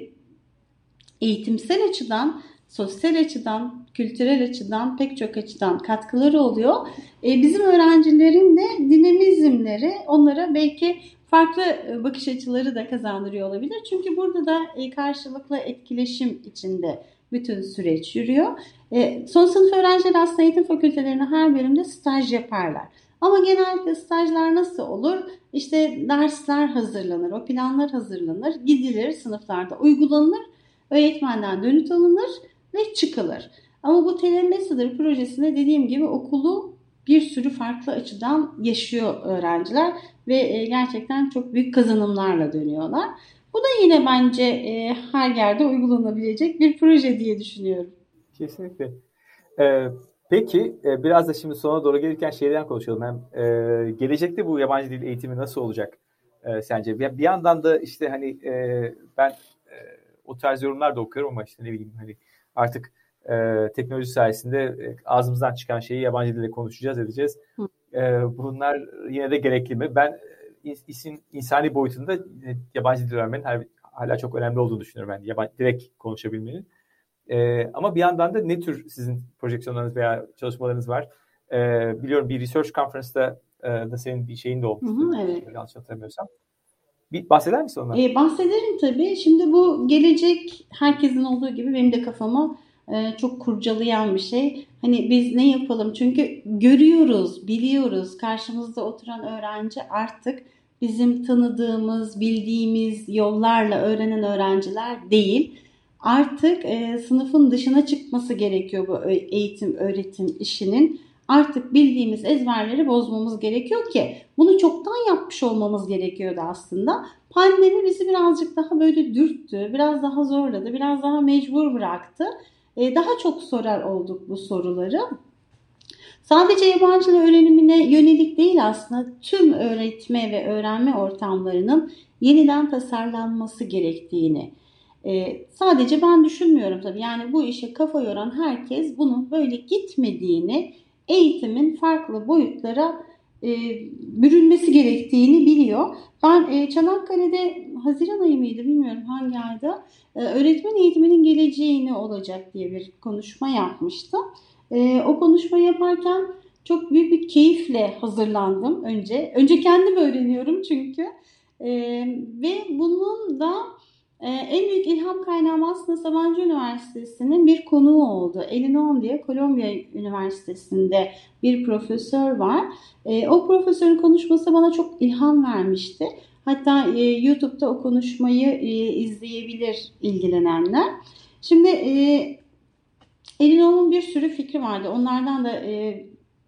eğitimsel açıdan sosyal açıdan, kültürel açıdan, pek çok açıdan katkıları oluyor. E, bizim öğrencilerin de dinamizmleri onlara belki farklı e, bakış açıları da kazandırıyor olabilir. Çünkü burada da e, karşılıklı etkileşim içinde bütün süreç yürüyor. E, son sınıf öğrenciler aslında eğitim fakültelerine her bölümde staj yaparlar. Ama genellikle stajlar nasıl olur? İşte dersler hazırlanır, o planlar hazırlanır, gidilir, sınıflarda uygulanır, öğretmenden dönüt alınır ve çıkılır. Ama bu Telemessager projesinde dediğim gibi okulu bir sürü farklı açıdan yaşıyor öğrenciler ve e, gerçekten çok büyük kazanımlarla dönüyorlar. Bu da yine bence e, her yerde uygulanabilecek bir proje diye düşünüyorum. Kesinlikle. Ee, peki e, biraz da şimdi sona doğru gelirken şeyden konuşalım. Hem e, gelecekte bu yabancı dil eğitimi nasıl olacak e, sence? Bir, bir yandan da işte hani e, ben e, o tarz yorumlar da okuyorum ama işte ne bileyim hani artık e, teknoloji sayesinde e, ağzımızdan çıkan şeyi yabancı dille konuşacağız edeceğiz. E, bunlar yine de gerekli mi? Ben e, isim insani boyutunda yabancı dil öğrenmenin her, hala çok önemli olduğunu düşünüyorum ben. Yabancı, direkt konuşabilmenin. E, ama bir yandan da ne tür sizin projeksiyonlarınız veya çalışmalarınız var? E, biliyorum bir research conference'da e, da senin bir şeyin de olmuştu. Hı hı, evet. Yanlış hatırlamıyorsam. Bir bahseder misin ondan? E, bahsederim tabii. Şimdi bu gelecek herkesin olduğu gibi benim de kafama e, çok kurcalayan bir şey. Hani biz ne yapalım? Çünkü görüyoruz, biliyoruz. Karşımızda oturan öğrenci artık bizim tanıdığımız, bildiğimiz yollarla öğrenen öğrenciler değil. Artık e, sınıfın dışına çıkması gerekiyor bu eğitim, öğretim işinin. Artık bildiğimiz ezberleri bozmamız gerekiyor ki bunu çoktan yapmış olmamız gerekiyordu aslında. Pandemi bizi birazcık daha böyle dürttü, biraz daha zorladı, biraz daha mecbur bıraktı. E, daha çok sorar olduk bu soruları. Sadece yabancı öğrenimine yönelik değil aslında tüm öğretme ve öğrenme ortamlarının yeniden tasarlanması gerektiğini. Ee, sadece ben düşünmüyorum tabii. Yani bu işe kafa yoran herkes bunun böyle gitmediğini, eğitimin farklı boyutlara e, bürünmesi gerektiğini biliyor. Ben e, Çanakkale'de Haziran ayı mıydı bilmiyorum hangi ayda e, öğretmen eğitiminin geleceğini olacak diye bir konuşma yapmıştım. E, o konuşma yaparken çok büyük bir keyifle hazırlandım önce. Önce kendim öğreniyorum çünkü. E, ve bunun da e, en büyük ilham kaynağım aslında Sabancı Üniversitesi'nin bir konuğu oldu. Elinom diye Kolombiya Üniversitesi'nde bir profesör var. E, o profesörün konuşması bana çok ilham vermişti. Hatta e, YouTube'da o konuşmayı e, izleyebilir ilgilenenler. Şimdi e, Elinom'un bir sürü fikri vardı. Onlardan da e,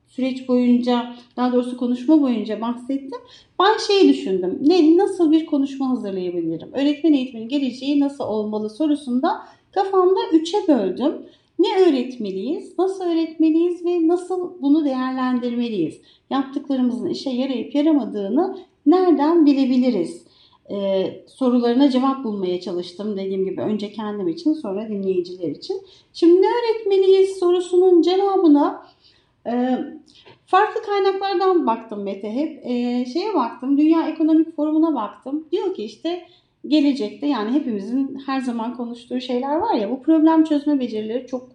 süreç boyunca, daha doğrusu konuşma boyunca bahsettim. Ben şeyi düşündüm. Ne, nasıl bir konuşma hazırlayabilirim? Öğretmen eğitiminin geleceği nasıl olmalı sorusunda kafamda üçe böldüm. Ne öğretmeliyiz, nasıl öğretmeliyiz ve nasıl bunu değerlendirmeliyiz? Yaptıklarımızın işe yarayıp yaramadığını nereden bilebiliriz? Ee, sorularına cevap bulmaya çalıştım dediğim gibi önce kendim için sonra dinleyiciler için. Şimdi ne öğretmeliyiz sorusunun cevabına e, farklı kaynaklardan baktım Mete hep. E, şeye baktım Dünya Ekonomik Forumu'na baktım. Diyor ki işte gelecekte yani hepimizin her zaman konuştuğu şeyler var ya bu problem çözme becerileri çok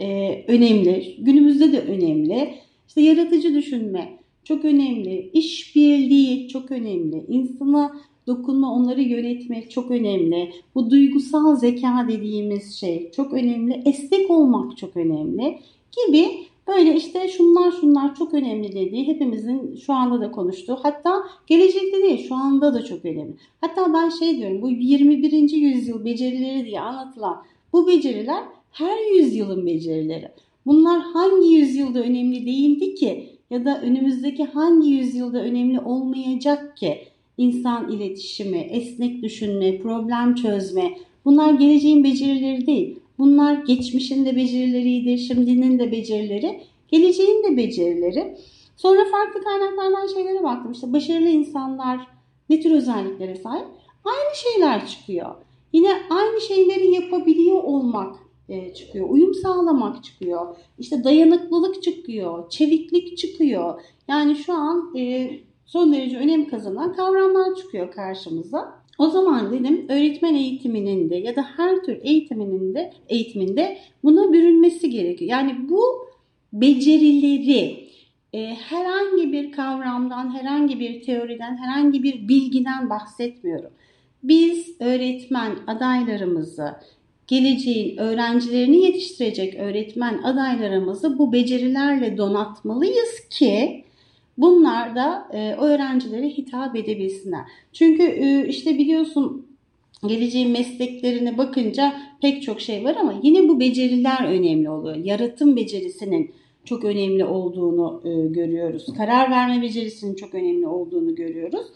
e, önemli. Günümüzde de önemli. İşte yaratıcı düşünme çok önemli. İşbirliği çok önemli. İnsana dokunma, onları yönetmek çok önemli. Bu duygusal zeka dediğimiz şey çok önemli. Esnek olmak çok önemli gibi böyle işte şunlar şunlar çok önemli dediği hepimizin şu anda da konuştuğu hatta gelecekte değil şu anda da çok önemli. Hatta ben şey diyorum bu 21. yüzyıl becerileri diye anlatılan bu beceriler her yüzyılın becerileri. Bunlar hangi yüzyılda önemli değildi ki ya da önümüzdeki hangi yüzyılda önemli olmayacak ki insan iletişimi, esnek düşünme, problem çözme bunlar geleceğin becerileri değil. Bunlar geçmişin de becerileriydi, şimdinin de becerileri, geleceğin de becerileri. Sonra farklı kaynaklardan şeylere baktım. İşte başarılı insanlar ne tür özelliklere sahip? Aynı şeyler çıkıyor. Yine aynı şeyleri yapabiliyor olmak e, çıkıyor. Uyum sağlamak çıkıyor. İşte dayanıklılık çıkıyor. Çeviklik çıkıyor. Yani şu an e, son derece önem kazanan kavramlar çıkıyor karşımıza. O zaman dedim öğretmen eğitiminin de ya da her tür eğitiminin de eğitiminde buna bürünmesi gerekiyor. Yani bu becerileri e, herhangi bir kavramdan, herhangi bir teoriden, herhangi bir bilgiden bahsetmiyorum. Biz öğretmen adaylarımızı, geleceğin öğrencilerini yetiştirecek öğretmen adaylarımızı bu becerilerle donatmalıyız ki bunlar da e, öğrencilere hitap edebilsinler. Çünkü e, işte biliyorsun geleceğin mesleklerine bakınca pek çok şey var ama yine bu beceriler önemli oluyor. Yaratım becerisinin çok önemli olduğunu e, görüyoruz. Karar verme becerisinin çok önemli olduğunu görüyoruz.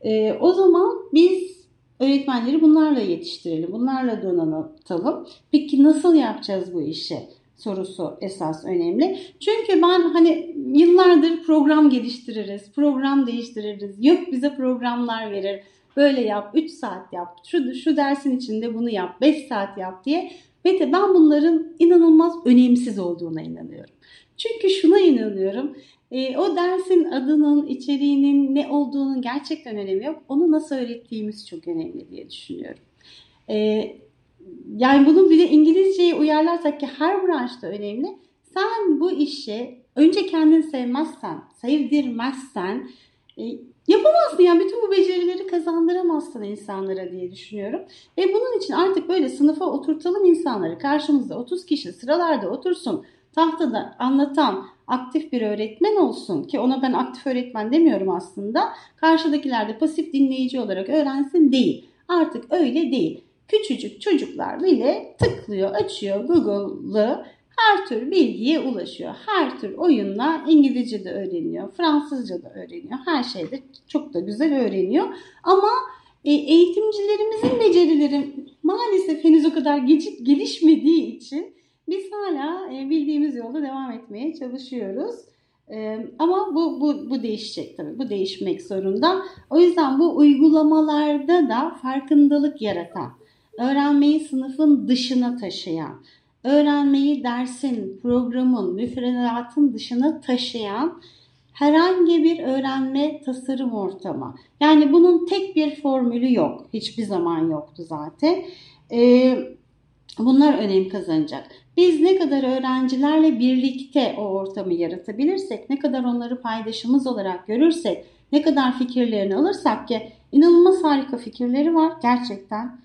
E, o zaman biz öğretmenleri bunlarla yetiştirelim, bunlarla donatalım. Peki nasıl yapacağız bu işi? Sorusu esas önemli. Çünkü ben hani yıllardır program geliştiririz, program değiştiririz. Yok bize programlar verir. Böyle yap, 3 saat yap, şu, şu dersin içinde bunu yap, 5 saat yap diye. Ve ben bunların inanılmaz önemsiz olduğuna inanıyorum. Çünkü şuna inanıyorum. E, o dersin adının, içeriğinin ne olduğunun gerçekten önemi yok. Onu nasıl öğrettiğimiz çok önemli diye düşünüyorum. E, yani bunu bir de İngilizceye uyarlarsak ki her branşta önemli. Sen bu işi önce kendini sevmezsen, sevdirmezsen e, yapamazsın. Yani bütün bu becerileri kazandıramazsın insanlara diye düşünüyorum. Ve bunun için artık böyle sınıfa oturtalım insanları. Karşımızda 30 kişi sıralarda otursun tahtada anlatan aktif bir öğretmen olsun ki ona ben aktif öğretmen demiyorum aslında. Karşıdakiler de pasif dinleyici olarak öğrensin değil. Artık öyle değil. Küçücük çocuklar bile tıklıyor, açıyor Google'ı her tür bilgiye ulaşıyor. Her tür oyunla İngilizce de öğreniyor, Fransızca da öğreniyor. Her şeyde çok da güzel öğreniyor. Ama e, eğitimcilerimizin becerileri maalesef henüz o kadar gelişmediği için biz hala e, bildiğimiz yolda devam etmeye çalışıyoruz. E, ama bu, bu, bu değişecek tabii. Bu değişmek zorunda. O yüzden bu uygulamalarda da farkındalık yaratan, öğrenmeyi sınıfın dışına taşıyan, öğrenmeyi dersin, programın, müfredatın dışına taşıyan herhangi bir öğrenme tasarım ortamı. Yani bunun tek bir formülü yok. Hiçbir zaman yoktu zaten. Ee, bunlar önem kazanacak. Biz ne kadar öğrencilerle birlikte o ortamı yaratabilirsek, ne kadar onları paydaşımız olarak görürsek, ne kadar fikirlerini alırsak ki inanılmaz harika fikirleri var gerçekten.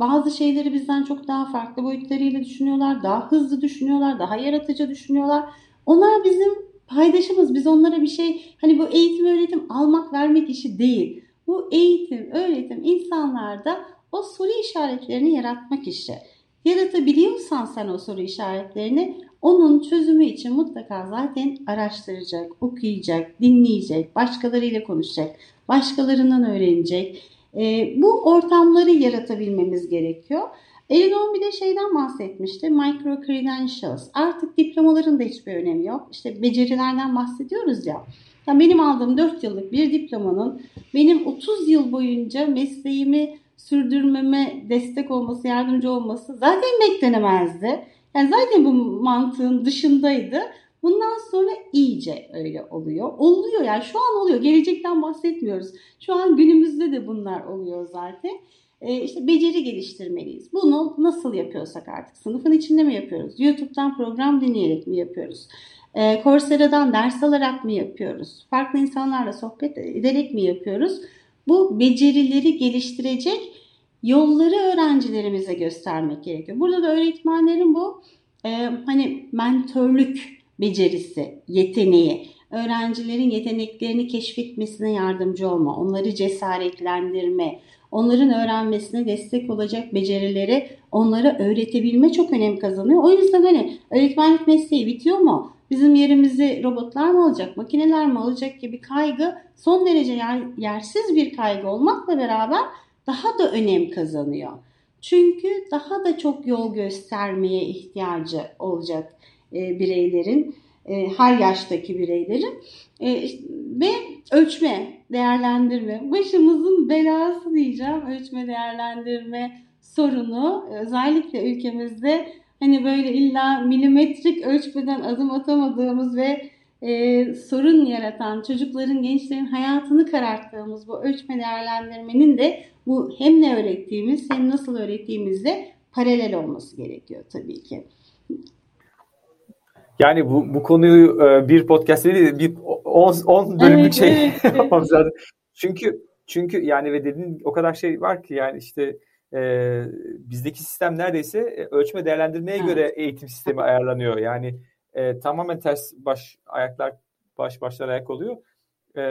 Bazı şeyleri bizden çok daha farklı boyutlarıyla düşünüyorlar, daha hızlı düşünüyorlar, daha yaratıcı düşünüyorlar. Onlar bizim paydaşımız. Biz onlara bir şey, hani bu eğitim öğretim almak vermek işi değil. Bu eğitim, öğretim insanlarda o soru işaretlerini yaratmak işi yaratabiliyorsan sen o soru işaretlerini onun çözümü için mutlaka zaten araştıracak, okuyacak, dinleyecek, başkalarıyla konuşacak, başkalarından öğrenecek. E, bu ortamları yaratabilmemiz gerekiyor. Elinor bir de şeyden bahsetmişti. Micro credentials. Artık diplomaların da hiçbir önemi yok. İşte becerilerden bahsediyoruz ya. Yani benim aldığım 4 yıllık bir diplomanın benim 30 yıl boyunca mesleğimi sürdürmeme destek olması, yardımcı olması zaten beklenemezdi. Yani zaten bu mantığın dışındaydı. Bundan sonra iyice öyle oluyor. Oluyor yani şu an oluyor. Gelecekten bahsetmiyoruz. Şu an günümüzde de bunlar oluyor zaten. Ee, işte beceri geliştirmeliyiz. Bunu nasıl yapıyorsak artık sınıfın içinde mi yapıyoruz? YouTube'dan program dinleyerek mi yapıyoruz? Ee, Coursera'dan ders alarak mı yapıyoruz? Farklı insanlarla sohbet ederek mi yapıyoruz? Bu becerileri geliştirecek yolları öğrencilerimize göstermek gerekiyor. Burada da öğretmenlerin bu e, hani mentörlük becerisi, yeteneği, öğrencilerin yeteneklerini keşfetmesine yardımcı olma, onları cesaretlendirme, onların öğrenmesine destek olacak becerileri onlara öğretebilme çok önem kazanıyor. O yüzden hani öğretmenlik mesleği bitiyor mu? Bizim yerimizi robotlar mı alacak, makineler mi alacak gibi kaygı son derece yer, yersiz bir kaygı olmakla beraber daha da önem kazanıyor. Çünkü daha da çok yol göstermeye ihtiyacı olacak e, bireylerin, e, her yaştaki bireylerin e, ve ölçme, değerlendirme, başımızın belası diyeceğim ölçme, değerlendirme sorunu özellikle ülkemizde hani böyle illa milimetrik ölçmeden adım atamadığımız ve e, sorun yaratan, çocukların, gençlerin hayatını kararttığımız bu ölçme değerlendirmenin de bu hem ne öğrettiğimiz hem nasıl öğrettiğimizle paralel olması gerekiyor tabii ki. Yani bu, bu konuyu e, bir podcast değil bir 10 bölümlük evet, şey evet, [laughs] evet. Çünkü çünkü yani ve dediğin o kadar şey var ki yani işte e, bizdeki sistem neredeyse e, ölçme değerlendirmeye evet. göre eğitim sistemi ayarlanıyor. Yani e, tamamen ters baş ayaklar baş başlar ayak oluyor. E,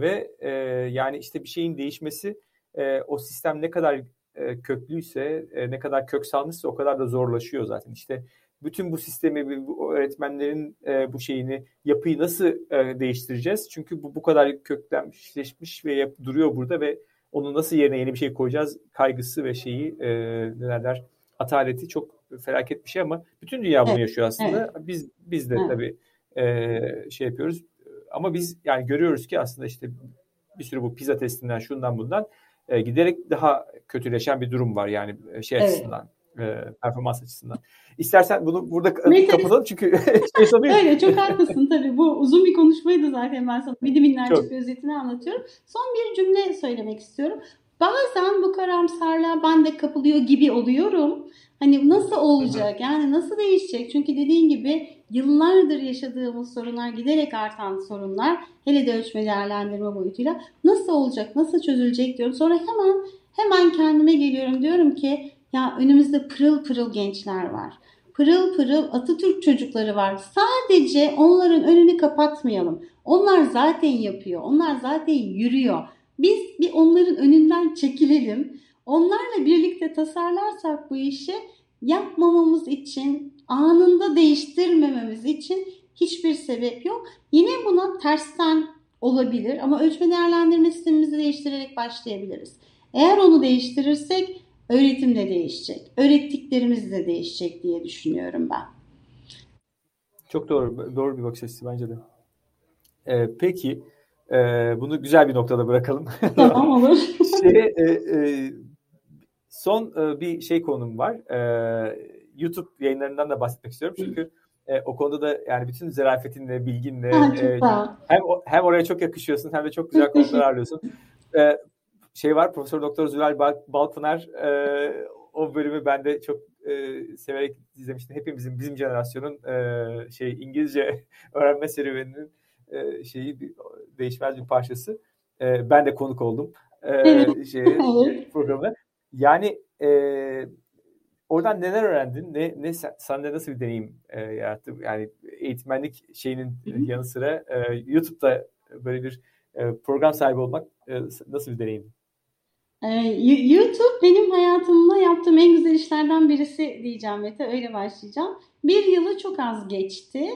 ve e, yani işte bir şeyin değişmesi e, o sistem ne kadar e, köklüyse, e, ne kadar kök salmışsa o kadar da zorlaşıyor zaten. İşte bütün bu sistemi, bu öğretmenlerin e, bu şeyini, yapıyı nasıl e, değiştireceğiz? Çünkü bu bu kadar köklenmişleşmiş ve yap, duruyor burada ve onu nasıl yerine yeni bir şey koyacağız kaygısı ve şeyi e, neler ataleti çok felaket bir şey ama bütün dünya bunu evet. yaşıyor aslında. Evet. Biz biz de evet. tabii e, şey yapıyoruz. Ama biz yani görüyoruz ki aslında işte bir sürü bu pizza testinden şundan bundan e, giderek daha kötüleşen bir durum var yani e, şey evet. açısından e, performans açısından. İstersen bunu burada Neyse, kapatalım çünkü [laughs] şey sanıyorum. Öyle çok haklısın tabii. Bu uzun bir konuşmaydı zaten ben sana bir minnacık bir özetini anlatıyorum. Son bir cümle söylemek istiyorum. Bazen bu karamsarlığa ben de kapılıyor gibi oluyorum. Hani nasıl olacak? Yani nasıl değişecek? Çünkü dediğin gibi yıllardır yaşadığımız sorunlar, giderek artan sorunlar, hele de ölçme değerlendirme boyutuyla nasıl olacak, nasıl çözülecek diyorum. Sonra hemen hemen kendime geliyorum diyorum ki ya önümüzde pırıl pırıl gençler var. Pırıl pırıl Atatürk çocukları var. Sadece onların önünü kapatmayalım. Onlar zaten yapıyor. Onlar zaten yürüyor. Biz bir onların önünden çekilelim. Onlarla birlikte tasarlarsak bu işi yapmamamız için, anında değiştirmememiz için hiçbir sebep yok. Yine buna tersten olabilir ama ölçme değerlendirme sistemimizi değiştirerek başlayabiliriz. Eğer onu değiştirirsek öğretim de değişecek. Öğrettiklerimiz de değişecek diye düşünüyorum ben. Çok doğru. Doğru bir bakış açısı bence de. Ee, peki e, bunu güzel bir noktada bırakalım. [laughs] [laughs] Tamam olur. şey, e, e, son e, bir şey konum var. E, YouTube yayınlarından da bahsetmek istiyorum. Çünkü e, o konuda da yani bütün zarafetinle, bilginle ha, e, hem hem oraya çok yakışıyorsun hem de çok güzel konular ağırlıyorsun. E, şey var Profesör Doktor Zülal Balpınar e, o bölümü ben de çok e, severek izlemiştim. Hepimizin bizim jenerasyonun e, şey İngilizce [laughs] öğrenme serüveninin e, şeyi bir, değişmez bir parçası. E, ben de konuk oldum e, şey [laughs] programına. Yani e, oradan neler öğrendin? Ne ne sende nasıl bir deneyim e, yarattı? Yani eğitmenlik şeyinin yanı sıra e, YouTube'da böyle bir e, program sahibi olmak e, nasıl bir deneyim? Ee, YouTube benim hayatımda yaptığım en güzel işlerden birisi diyeceğim Mete. Öyle başlayacağım. Bir yılı çok az geçti.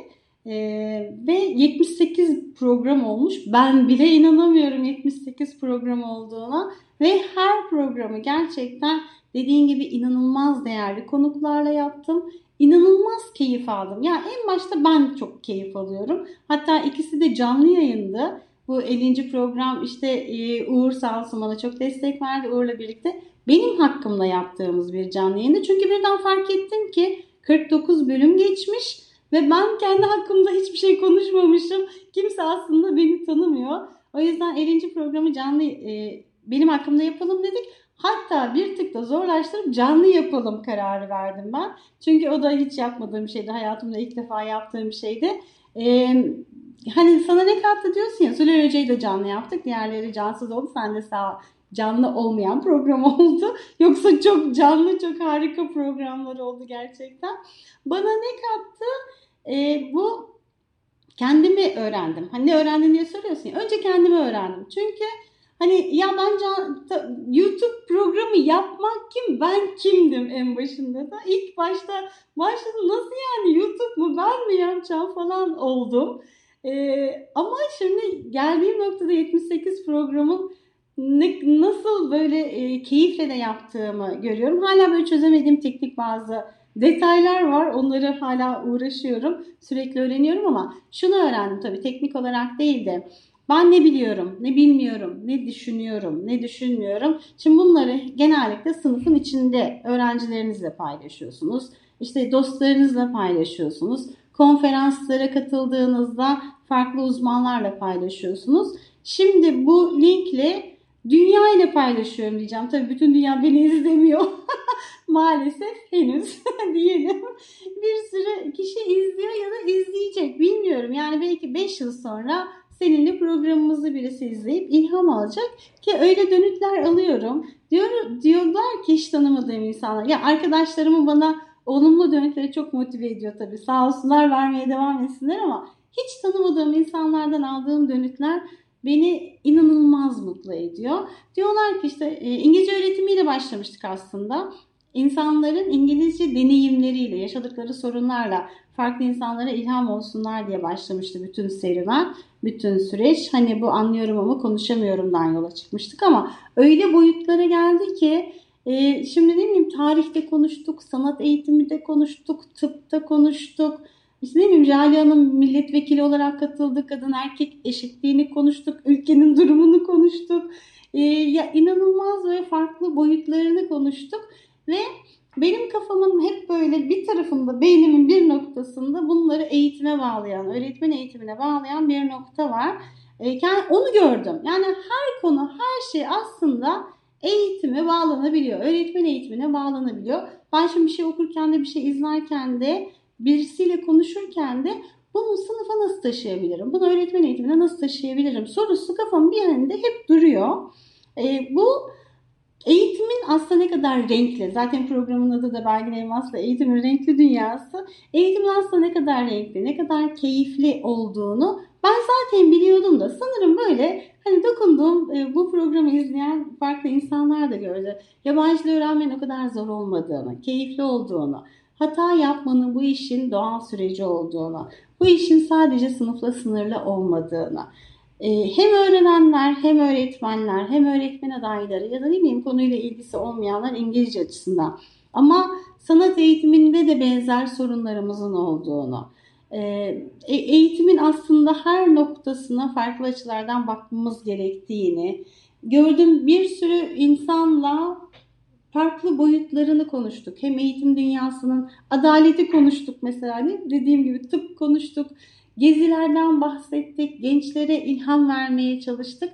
Ee, ve 78 program olmuş. Ben bile inanamıyorum 78 program olduğuna. Ve her programı gerçekten dediğin gibi inanılmaz değerli konuklarla yaptım. İnanılmaz keyif aldım. Ya en başta ben çok keyif alıyorum. Hatta ikisi de canlı yayındı. Bu 50. program işte e, Uğur sağ olsun bana çok destek verdi. Uğur'la birlikte benim hakkımda yaptığımız bir canlı yayında. Çünkü birden fark ettim ki 49 bölüm geçmiş ve ben kendi hakkımda hiçbir şey konuşmamışım. Kimse aslında beni tanımıyor. O yüzden 50. programı canlı e, benim hakkımda yapalım dedik. Hatta bir tık da zorlaştırıp canlı yapalım kararı verdim ben. Çünkü o da hiç yapmadığım şeydi. Hayatımda ilk defa yaptığım şeydi. Ee, hani sana ne kattı diyorsun ya Süleyman Hoca'yı da canlı yaptık. Diğerleri cansız oldu. Sen de sağ canlı olmayan program [laughs] oldu. Yoksa çok canlı, çok harika programlar oldu gerçekten. Bana ne kattı? Ee, bu kendimi öğrendim. Hani ne öğrendin diye soruyorsun ya. Önce kendimi öğrendim. Çünkü Hani ya bence YouTube programı yapmak kim? Ben kimdim en başında da. İlk başta başladım nasıl yani YouTube mu ben mi yapacağım falan oldum. Ee, ama şimdi geldiğim noktada 78 programın ne, nasıl böyle e, keyifle de yaptığımı görüyorum. Hala böyle çözemediğim teknik bazı detaylar var. Onları hala uğraşıyorum. Sürekli öğreniyorum ama şunu öğrendim tabii teknik olarak değil de ben ne biliyorum, ne bilmiyorum, ne düşünüyorum, ne düşünmüyorum. Şimdi bunları genellikle sınıfın içinde öğrencilerinizle paylaşıyorsunuz. İşte dostlarınızla paylaşıyorsunuz. Konferanslara katıldığınızda farklı uzmanlarla paylaşıyorsunuz. Şimdi bu linkle dünya ile paylaşıyorum diyeceğim. Tabii bütün dünya beni izlemiyor. [laughs] Maalesef henüz [laughs] diyelim. Bir sürü kişi izliyor ya da izleyecek bilmiyorum. Yani belki 5 yıl sonra seninle programımızı birisi izleyip ilham alacak ki öyle dönütler alıyorum. Diyor, diyorlar ki hiç tanımadığım insanlar. Ya arkadaşlarımı bana olumlu dönütleri çok motive ediyor tabii. Sağ olsunlar vermeye devam etsinler ama hiç tanımadığım insanlardan aldığım dönütler beni inanılmaz mutlu ediyor. Diyorlar ki işte e, İngilizce öğretimiyle başlamıştık aslında. İnsanların İngilizce deneyimleriyle, yaşadıkları sorunlarla farklı insanlara ilham olsunlar diye başlamıştı bütün serüven, bütün süreç. Hani bu anlıyorum ama konuşamıyorumdan yola çıkmıştık ama öyle boyutlara geldi ki e, şimdi ne bileyim tarihte konuştuk, sanat eğitiminde konuştuk, tıpta konuştuk. İşte ne bileyim Jale Hanım milletvekili olarak katıldı, kadın erkek eşitliğini konuştuk, ülkenin durumunu konuştuk. E, ya inanılmaz ve farklı boyutlarını konuştuk ve benim kafamın hep böyle bir tarafında, beynimin bir noktasında bunları eğitime bağlayan, öğretmen eğitimine bağlayan bir nokta var. E, onu gördüm. Yani her konu, her şey aslında eğitime bağlanabiliyor. Öğretmen eğitimine bağlanabiliyor. Ben şimdi bir şey okurken de, bir şey izlerken de, birisiyle konuşurken de bunu sınıfa nasıl taşıyabilirim? Bunu öğretmen eğitimine nasıl taşıyabilirim? Sorusu kafamın bir yerinde hep duruyor. E, bu Eğitimin aslında ne kadar renkli, zaten programın adı da Belgin Elmas'la Eğitimin Renkli Dünyası. Eğitimin aslında ne kadar renkli, ne kadar keyifli olduğunu ben zaten biliyordum da sanırım böyle hani dokunduğum e, bu programı izleyen farklı insanlar da gördü. Yabancı öğrenmenin o kadar zor olmadığını, keyifli olduğunu, hata yapmanın bu işin doğal süreci olduğunu, bu işin sadece sınıfla sınırlı olmadığını, hem öğrenenler hem öğretmenler hem öğretmen adayları ya da ne bileyim konuyla ilgisi olmayanlar İngilizce açısından. Ama sanat eğitiminde de benzer sorunlarımızın olduğunu, e, e, eğitimin aslında her noktasına farklı açılardan bakmamız gerektiğini gördüm. Bir sürü insanla farklı boyutlarını konuştuk. Hem eğitim dünyasının adaleti konuştuk mesela. Dediğim gibi tıp konuştuk Gezilerden bahsettik, gençlere ilham vermeye çalıştık.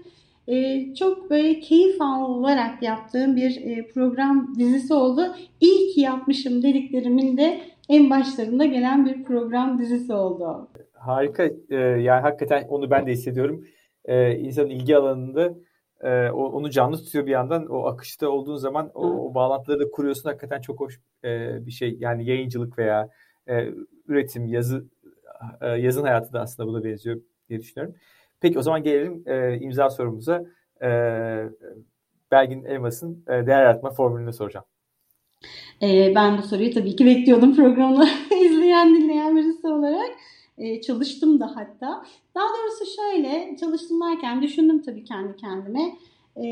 Ee, çok böyle keyif alarak yaptığım bir e, program dizisi oldu. İyi ki yapmışım dediklerimin de en başlarında gelen bir program dizisi oldu. Harika. Ee, yani hakikaten onu ben de hissediyorum. Ee, insanın ilgi alanında e, onu canlı tutuyor bir yandan. O akışta olduğun zaman o, o bağlantıları da kuruyorsun. Hakikaten çok hoş e, bir şey. Yani yayıncılık veya üretim, yazı e, yazın hayatı da aslında buna benziyor diye düşünüyorum. Peki o zaman gelelim e, imza sorumuza. E, Belgin Elmas'ın e, değer yaratma formülünü soracağım. E, ben bu soruyu tabii ki bekliyordum programını [laughs] izleyen dinleyen birisi olarak. E, çalıştım da hatta. Daha doğrusu şöyle çalıştım derken düşündüm tabii kendi kendime. E,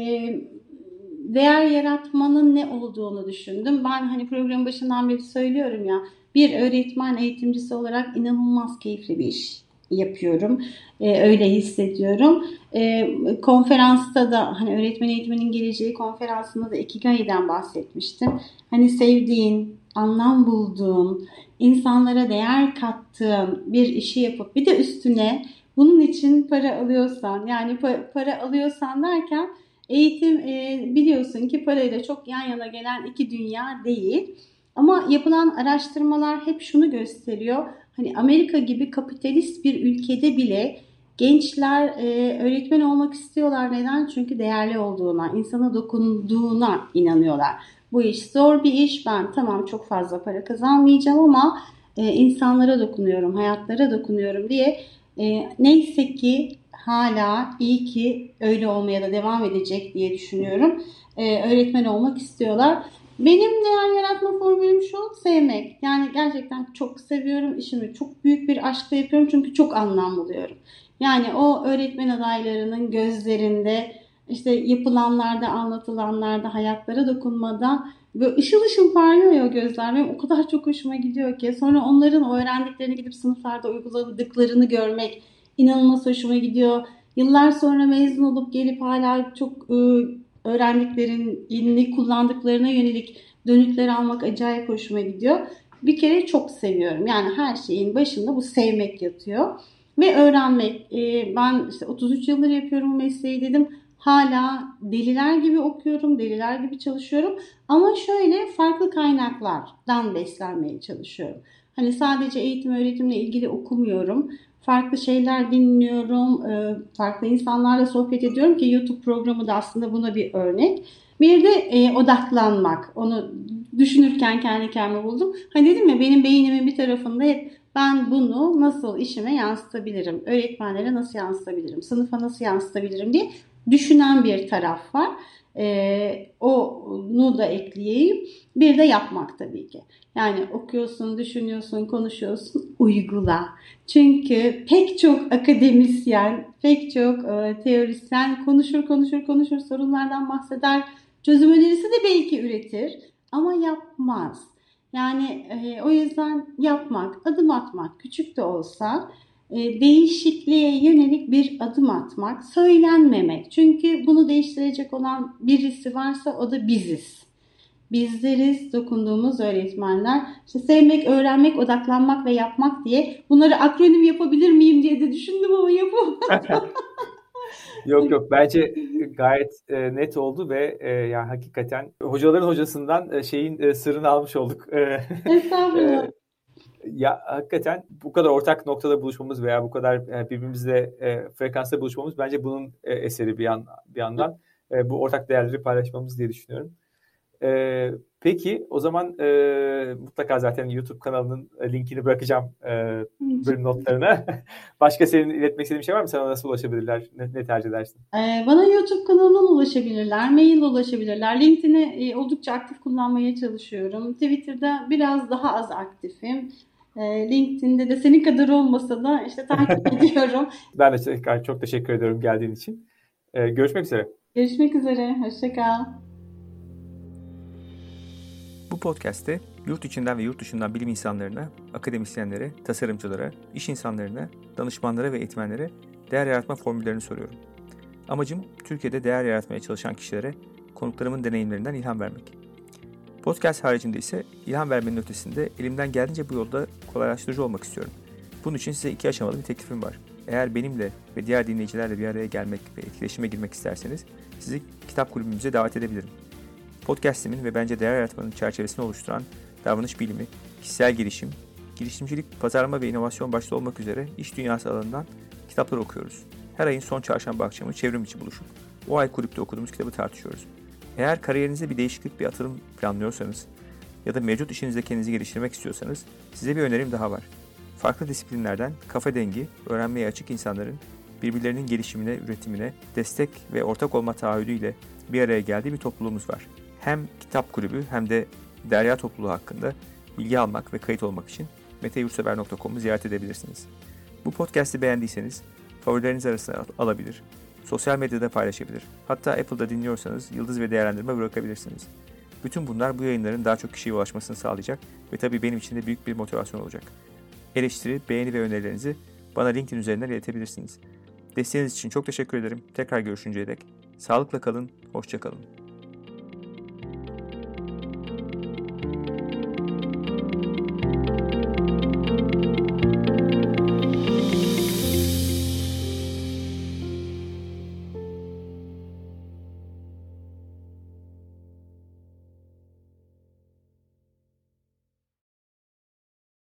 değer yaratmanın ne olduğunu düşündüm. Ben hani programın başından beri söylüyorum ya bir öğretmen eğitimcisi olarak inanılmaz keyifli bir iş yapıyorum. Ee, öyle hissediyorum. Ee, konferansta da hani öğretmen eğitiminin geleceği konferansında da Ikigai'den bahsetmiştim. Hani sevdiğin, anlam bulduğun, insanlara değer kattığın bir işi yapıp bir de üstüne bunun için para alıyorsan yani para alıyorsan derken eğitim e, biliyorsun ki parayla çok yan yana gelen iki dünya değil. Ama yapılan araştırmalar hep şunu gösteriyor. Hani Amerika gibi kapitalist bir ülkede bile gençler e, öğretmen olmak istiyorlar. Neden? Çünkü değerli olduğuna, insana dokunduğuna inanıyorlar. Bu iş zor bir iş. Ben tamam çok fazla para kazanmayacağım ama e, insanlara dokunuyorum, hayatlara dokunuyorum diye e, neyse ki hala iyi ki öyle olmaya da devam edecek diye düşünüyorum. E, öğretmen olmak istiyorlar. Benim değer yaratma formülüm şu, sevmek. Yani gerçekten çok seviyorum işimi. Çok büyük bir aşkla yapıyorum çünkü çok anlam buluyorum. Yani o öğretmen adaylarının gözlerinde, işte yapılanlarda, anlatılanlarda, hayatlara dokunmada böyle ışıl ışıl parlıyor ya gözler. Benim o kadar çok hoşuma gidiyor ki. Sonra onların öğrendiklerini gidip sınıflarda uyguladıklarını görmek inanılmaz hoşuma gidiyor. Yıllar sonra mezun olup gelip hala çok ıı, öğrendiklerini kullandıklarına yönelik dönütler almak acayip hoşuma gidiyor. Bir kere çok seviyorum. Yani her şeyin başında bu sevmek yatıyor. ve öğrenmek. E, ben işte 33 yıldır yapıyorum mesleği dedim. Hala deliler gibi okuyorum, deliler gibi çalışıyorum. Ama şöyle farklı kaynaklardan beslenmeye çalışıyorum. Hani sadece eğitim öğretimle ilgili okumuyorum. Farklı şeyler dinliyorum. E, farklı insanlarla sohbet ediyorum ki YouTube programı da aslında buna bir örnek. Bir de e, odaklanmak. Onu düşünürken kendi kendime buldum. Hani dedim ya benim beynimin bir tarafında hep ben bunu nasıl işime yansıtabilirim? Öğretmenlere nasıl yansıtabilirim? Sınıfa nasıl yansıtabilirim diye düşünen bir taraf var. E, onu da ekleyeyim. Bir de yapmak tabii ki. Yani okuyorsun, düşünüyorsun, konuşuyorsun, [laughs] uygula. Çünkü pek çok akademisyen, pek çok e, teorisyen konuşur, konuşur, konuşur, sorunlardan bahseder. Çözüm önerisi de belki üretir ama yapmaz. Yani e, o yüzden yapmak, adım atmak küçük de olsa değişikliğe yönelik bir adım atmak, söylenmemek. Çünkü bunu değiştirecek olan birisi varsa o da biziz. Bizleriz dokunduğumuz öğretmenler. İşte sevmek, öğrenmek, odaklanmak ve yapmak diye bunları akronim yapabilir miyim diye de düşündüm ama yapamadım. [laughs] yok yok bence gayet e, net oldu ve e, yani hakikaten hocaların hocasından e, şeyin e, sırrını almış olduk. E, Estağfurullah. E, ya hakikaten bu kadar ortak noktada buluşmamız veya bu kadar e, birbirimizle e, frekansta buluşmamız bence bunun e, eseri bir, yan, bir yandan. E, bu ortak değerleri paylaşmamız diye düşünüyorum. E, peki o zaman e, mutlaka zaten YouTube kanalının linkini bırakacağım e, bölüm notlarına. [laughs] Başka senin iletmek istediğin şey var mı? Sana nasıl ulaşabilirler? Ne, ne tercih edersin? Ee, bana YouTube kanalından ulaşabilirler, mail ulaşabilirler. LinkedIn'i e, oldukça aktif kullanmaya çalışıyorum. Twitter'da biraz daha az aktifim. E, LinkedIn'de de senin kadar olmasa da işte takip [laughs] ediyorum. Ben de çok teşekkür ediyorum geldiğin için. E, görüşmek üzere. Görüşmek üzere. Hoşçakal. Bu podcast'te yurt içinden ve yurt dışından bilim insanlarına, akademisyenlere, tasarımcılara, iş insanlarına, danışmanlara ve eğitmenlere değer yaratma formüllerini soruyorum. Amacım Türkiye'de değer yaratmaya çalışan kişilere konuklarımın deneyimlerinden ilham vermek. Podcast haricinde ise ilham vermenin ötesinde elimden geldiğince bu yolda kolaylaştırıcı olmak istiyorum. Bunun için size iki aşamalı bir teklifim var. Eğer benimle ve diğer dinleyicilerle bir araya gelmek ve etkileşime girmek isterseniz sizi kitap kulübümüze davet edebilirim. Podcast'imin ve bence değer yaratmanın çerçevesini oluşturan davranış bilimi, kişisel gelişim, girişimcilik, pazarlama ve inovasyon başta olmak üzere iş dünyası alanından kitaplar okuyoruz. Her ayın son çarşamba akşamı çevrim içi buluşup o ay kulüpte okuduğumuz kitabı tartışıyoruz. Eğer kariyerinizde bir değişiklik, bir atılım planlıyorsanız ya da mevcut işinizde kendinizi geliştirmek istiyorsanız size bir önerim daha var. Farklı disiplinlerden kafa dengi, öğrenmeye açık insanların birbirlerinin gelişimine, üretimine destek ve ortak olma taahhüdüyle bir araya geldiği bir topluluğumuz var. Hem kitap kulübü hem de Derya topluluğu hakkında bilgi almak ve kayıt olmak için meteyurtsever.com'u ziyaret edebilirsiniz. Bu podcast'i beğendiyseniz favorileriniz arasına alabilir, sosyal medyada paylaşabilir. Hatta Apple'da dinliyorsanız yıldız ve değerlendirme bırakabilirsiniz. Bütün bunlar bu yayınların daha çok kişiye ulaşmasını sağlayacak ve tabii benim için de büyük bir motivasyon olacak. Eleştiri, beğeni ve önerilerinizi bana LinkedIn üzerinden iletebilirsiniz. Desteğiniz için çok teşekkür ederim. Tekrar görüşünceye dek sağlıkla kalın, hoşça kalın.